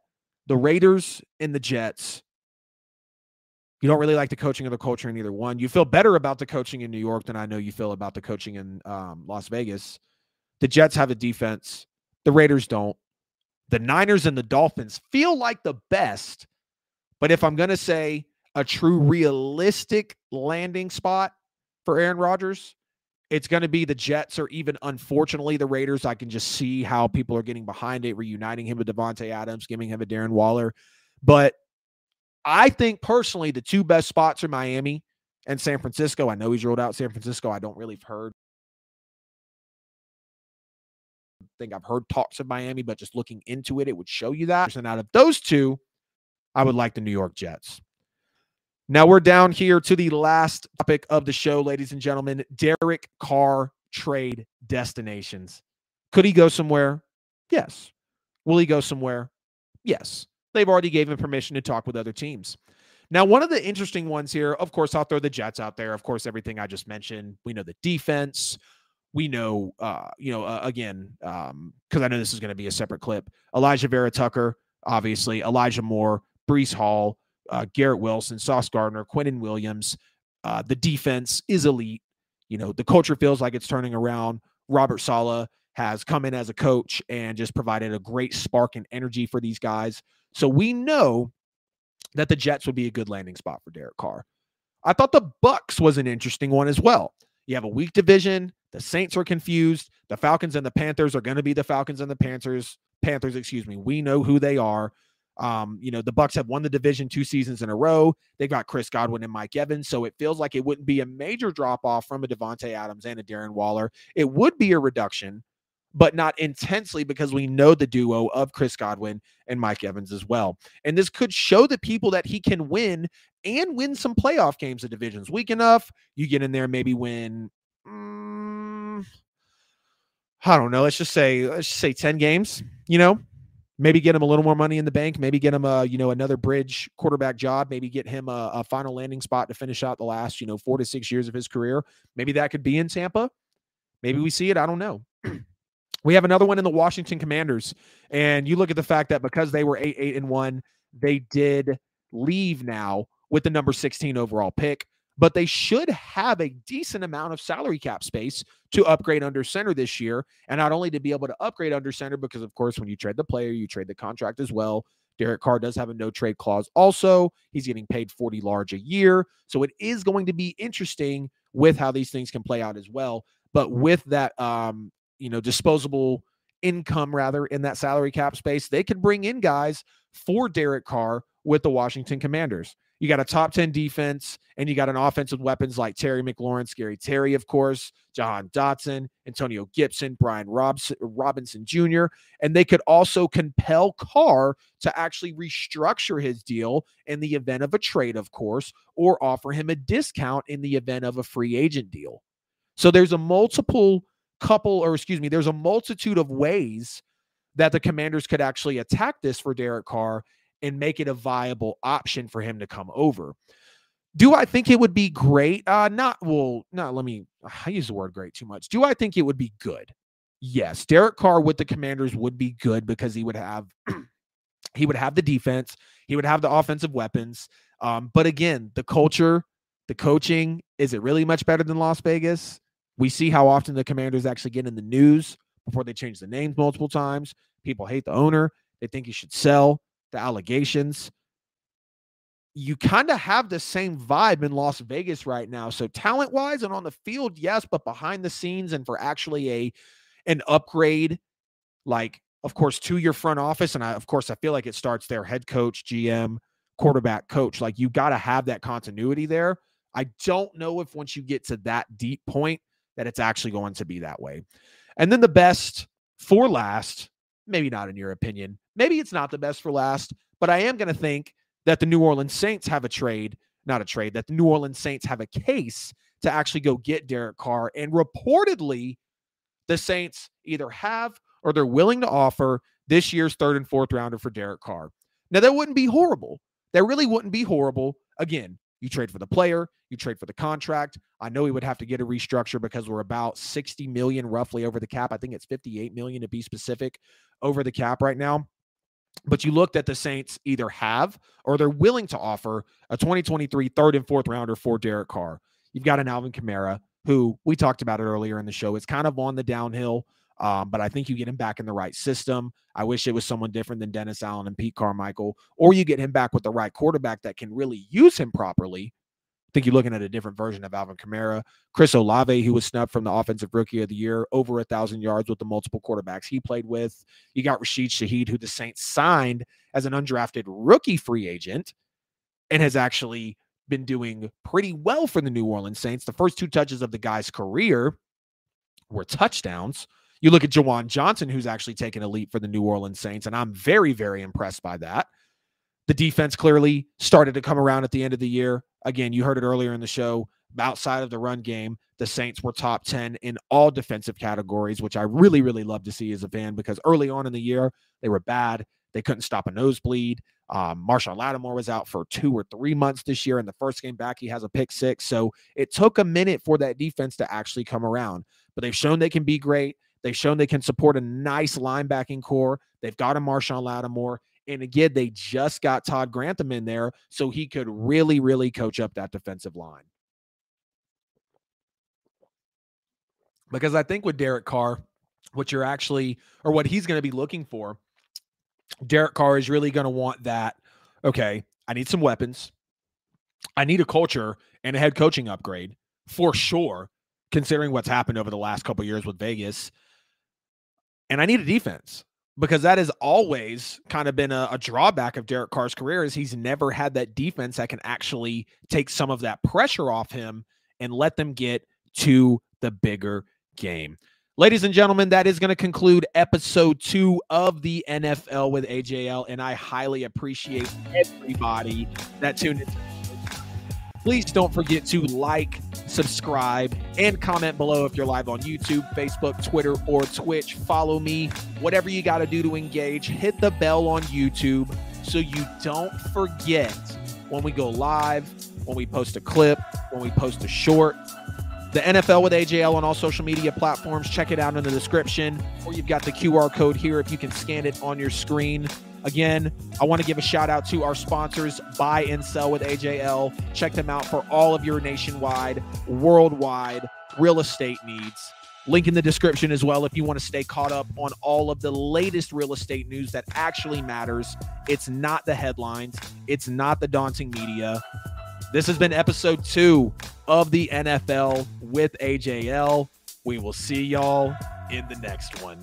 the Raiders and the Jets, you don't really like the coaching or the culture in either one. You feel better about the coaching in New York than I know you feel about the coaching in um, Las Vegas. The Jets have a defense, the Raiders don't. The Niners and the Dolphins feel like the best. But if I'm going to say a true realistic landing spot for Aaron Rodgers, it's going to be the Jets or even unfortunately the Raiders. I can just see how people are getting behind it, reuniting him with Davante Adams, giving him a Darren Waller. But I think personally the two best spots are Miami and San Francisco. I know he's rolled out San Francisco. I don't really heard I think I've heard talks of Miami, but just looking into it, it would show you that. And out of those two, I would like the New York Jets. Now we're down here to the last topic of the show, ladies and gentlemen. Derek Carr trade destinations. Could he go somewhere? Yes. Will he go somewhere? Yes. They've already gave him permission to talk with other teams. Now, one of the interesting ones here, of course, I'll throw the Jets out there. Of course, everything I just mentioned. We know the defense. We know, uh, you know, uh, again, because um, I know this is going to be a separate clip. Elijah Vera Tucker, obviously, Elijah Moore, Breece Hall, uh, Garrett Wilson, Sauce Gardner, Quinnen Williams. Uh, the defense is elite. You know, the culture feels like it's turning around. Robert Saleh has come in as a coach and just provided a great spark and energy for these guys. So we know that the Jets would be a good landing spot for Derek Carr. I thought the Bucs was an interesting one as well. You have a weak division. The Saints are confused. The Falcons and the Panthers are going to be the Falcons and the Panthers. Panthers, excuse me. We know who they are. Um, you know, the Bucs have won the division two seasons in a row. They've got Chris Godwin and Mike Evans, so it feels like it wouldn't be a major drop off from a Davante Adams and a Darren Waller. It would be a reduction, but not intensely because we know the duo of Chris Godwin and Mike Evans as well. And this could show the people that he can win and win some playoff games. The division's weak enough. You get in there, maybe win. Mm, I don't know. Let's just say let's just say ten games. You know, maybe get him a little more money in the bank, maybe get him a, you know, another bridge quarterback job, maybe get him a, a, final landing spot to finish out the last, you know, four to six years of his career. Maybe that could be in Tampa. Maybe we see it. I don't know. (clears throat) we have another one in the Washington Commanders. And you look at the fact that because they were eight, eight, and one, they did leave now with the number 16 overall pick. but they should have a decent amount of salary cap space to upgrade under center this year. And not only to be able to upgrade under center, because of course, when you trade the player, you trade the contract as well. Derek Carr does have a no trade clause also. He's getting paid 40 large a year. So it is going to be interesting with how these things can play out as well. But with that um, you know, disposable income rather in that salary cap space, they could bring in guys for Derek Carr with the Washington Commanders. You got a top 10 defense and you got an offense with weapons like Terry McLaurin, Scary Terry, of course, Jahan Dotson, Antonio Gibson, Brian Robinson Jr. And they could also compel Carr to actually restructure his deal in the event of a trade, of course, or offer him a discount in the event of a free agent deal. So there's a multiple couple, or excuse me, there's a multitude of ways that the commanders could actually attack this for Derek Carr and make it a viable option for him to come over. Do I think it would be great? Uh, not well, not let me I use the word great too much. Do I think it would be good? Yes, Derek Carr with the commanders would be good because he would have (clears throat) he would have the defense, he would have the offensive weapons. Um, but again, the culture, the coaching, is it really much better than Las Vegas? We see how often the commanders actually get in the news before they change the names multiple times. People hate the owner. They think he should sell the allegations. You kind of have the same vibe in Las Vegas right now. So talent wise and on the field, yes, but behind the scenes and for actually a an upgrade, like of course to your front office, and I, of course I feel like it starts there, head coach, GM, quarterback, coach. Like you got to have that continuity there. I don't know if once you get to that deep point that it's actually going to be that way. And then the best for last, maybe not in your opinion, maybe it's not the best for last, but I am going to think that the New Orleans Saints have a trade, not a trade, that the New Orleans Saints have a case to actually go get Derek Carr. And reportedly, the Saints either have or they're willing to offer this year's third and fourth rounder for Derek Carr. Now, that wouldn't be horrible. That really wouldn't be horrible. Again, you trade for the player, you trade for the contract. I know he would have to get a restructure because we're about 60 million roughly over the cap. I think it's 58 million to be specific over the cap right now. But you looked at the Saints either have or they're willing to offer a 2023 third and fourth rounder for Derek Carr. You've got an Alvin Kamara who we talked about it earlier in the show. It's kind of on the downhill. Um, but I think you get him back in the right system. I wish it was someone different than Dennis Allen and Pete Carmichael, or you get him back with the right quarterback that can really use him properly. I think you're looking at a different version of Alvin Kamara. Chris Olave, who was snubbed from the Offensive Rookie of the Year, over a thousand yards with the multiple quarterbacks he played with. You got Rashid Shaheed, who the Saints signed as an undrafted rookie free agent and has actually been doing pretty well for the New Orleans Saints. The first two touches of the guy's career were touchdowns. You look at Juwan Johnson, who's actually taken a leap for the New Orleans Saints, and I'm very, very impressed by that. The defense clearly started to come around at the end of the year. Again, you heard it earlier in the show. Outside of the run game, the Saints were top 10 in all defensive categories, which I really, really love to see as a fan because early on in the year, they were bad. They couldn't stop a nosebleed. Um, Marshon Lattimore was out for two or three months this year. In the first game back, he has a pick six. So it took a minute for that defense to actually come around. But they've shown they can be great. They've shown they can support a nice linebacking core. They've got a Marshon Lattimore. And again, they just got Todd Grantham in there so he could really, really coach up that defensive line. Because I think with Derek Carr, what you're actually, or what he's going to be looking for, Derek Carr is really going to want that. Okay, I need some weapons. I need a culture and a head coaching upgrade for sure, considering what's happened over the last couple years with Vegas. And I need a defense because that has always kind of been a, a, drawback of Derek Carr's career is he's never had that defense that can actually take some of that pressure off him and let them get to the bigger game. Ladies and gentlemen, that is going to conclude episode two of the NFL with AJL, and I highly appreciate everybody that tuned in Please don't forget to like, subscribe, and comment below if you're live on YouTube, Facebook, Twitter, or Twitch. Follow me, whatever you got to do to engage. Hit the bell on YouTube so you don't forget when we go live, when we post a clip, when we post a short. The NFL with AJL on all social media platforms. Check it out in the description, or you've got the QR code here if you can scan it on your screen. Again, I want to give a shout out to our sponsors, Buy and Sell with AJL. Check them out for all of your nationwide, worldwide real estate needs. Link in the description as well if you want to stay caught up on all of the latest real estate news that actually matters. It's not the headlines, it's not the daunting media. This has been episode two of the NFL with AJL. We will see y'all in the next one.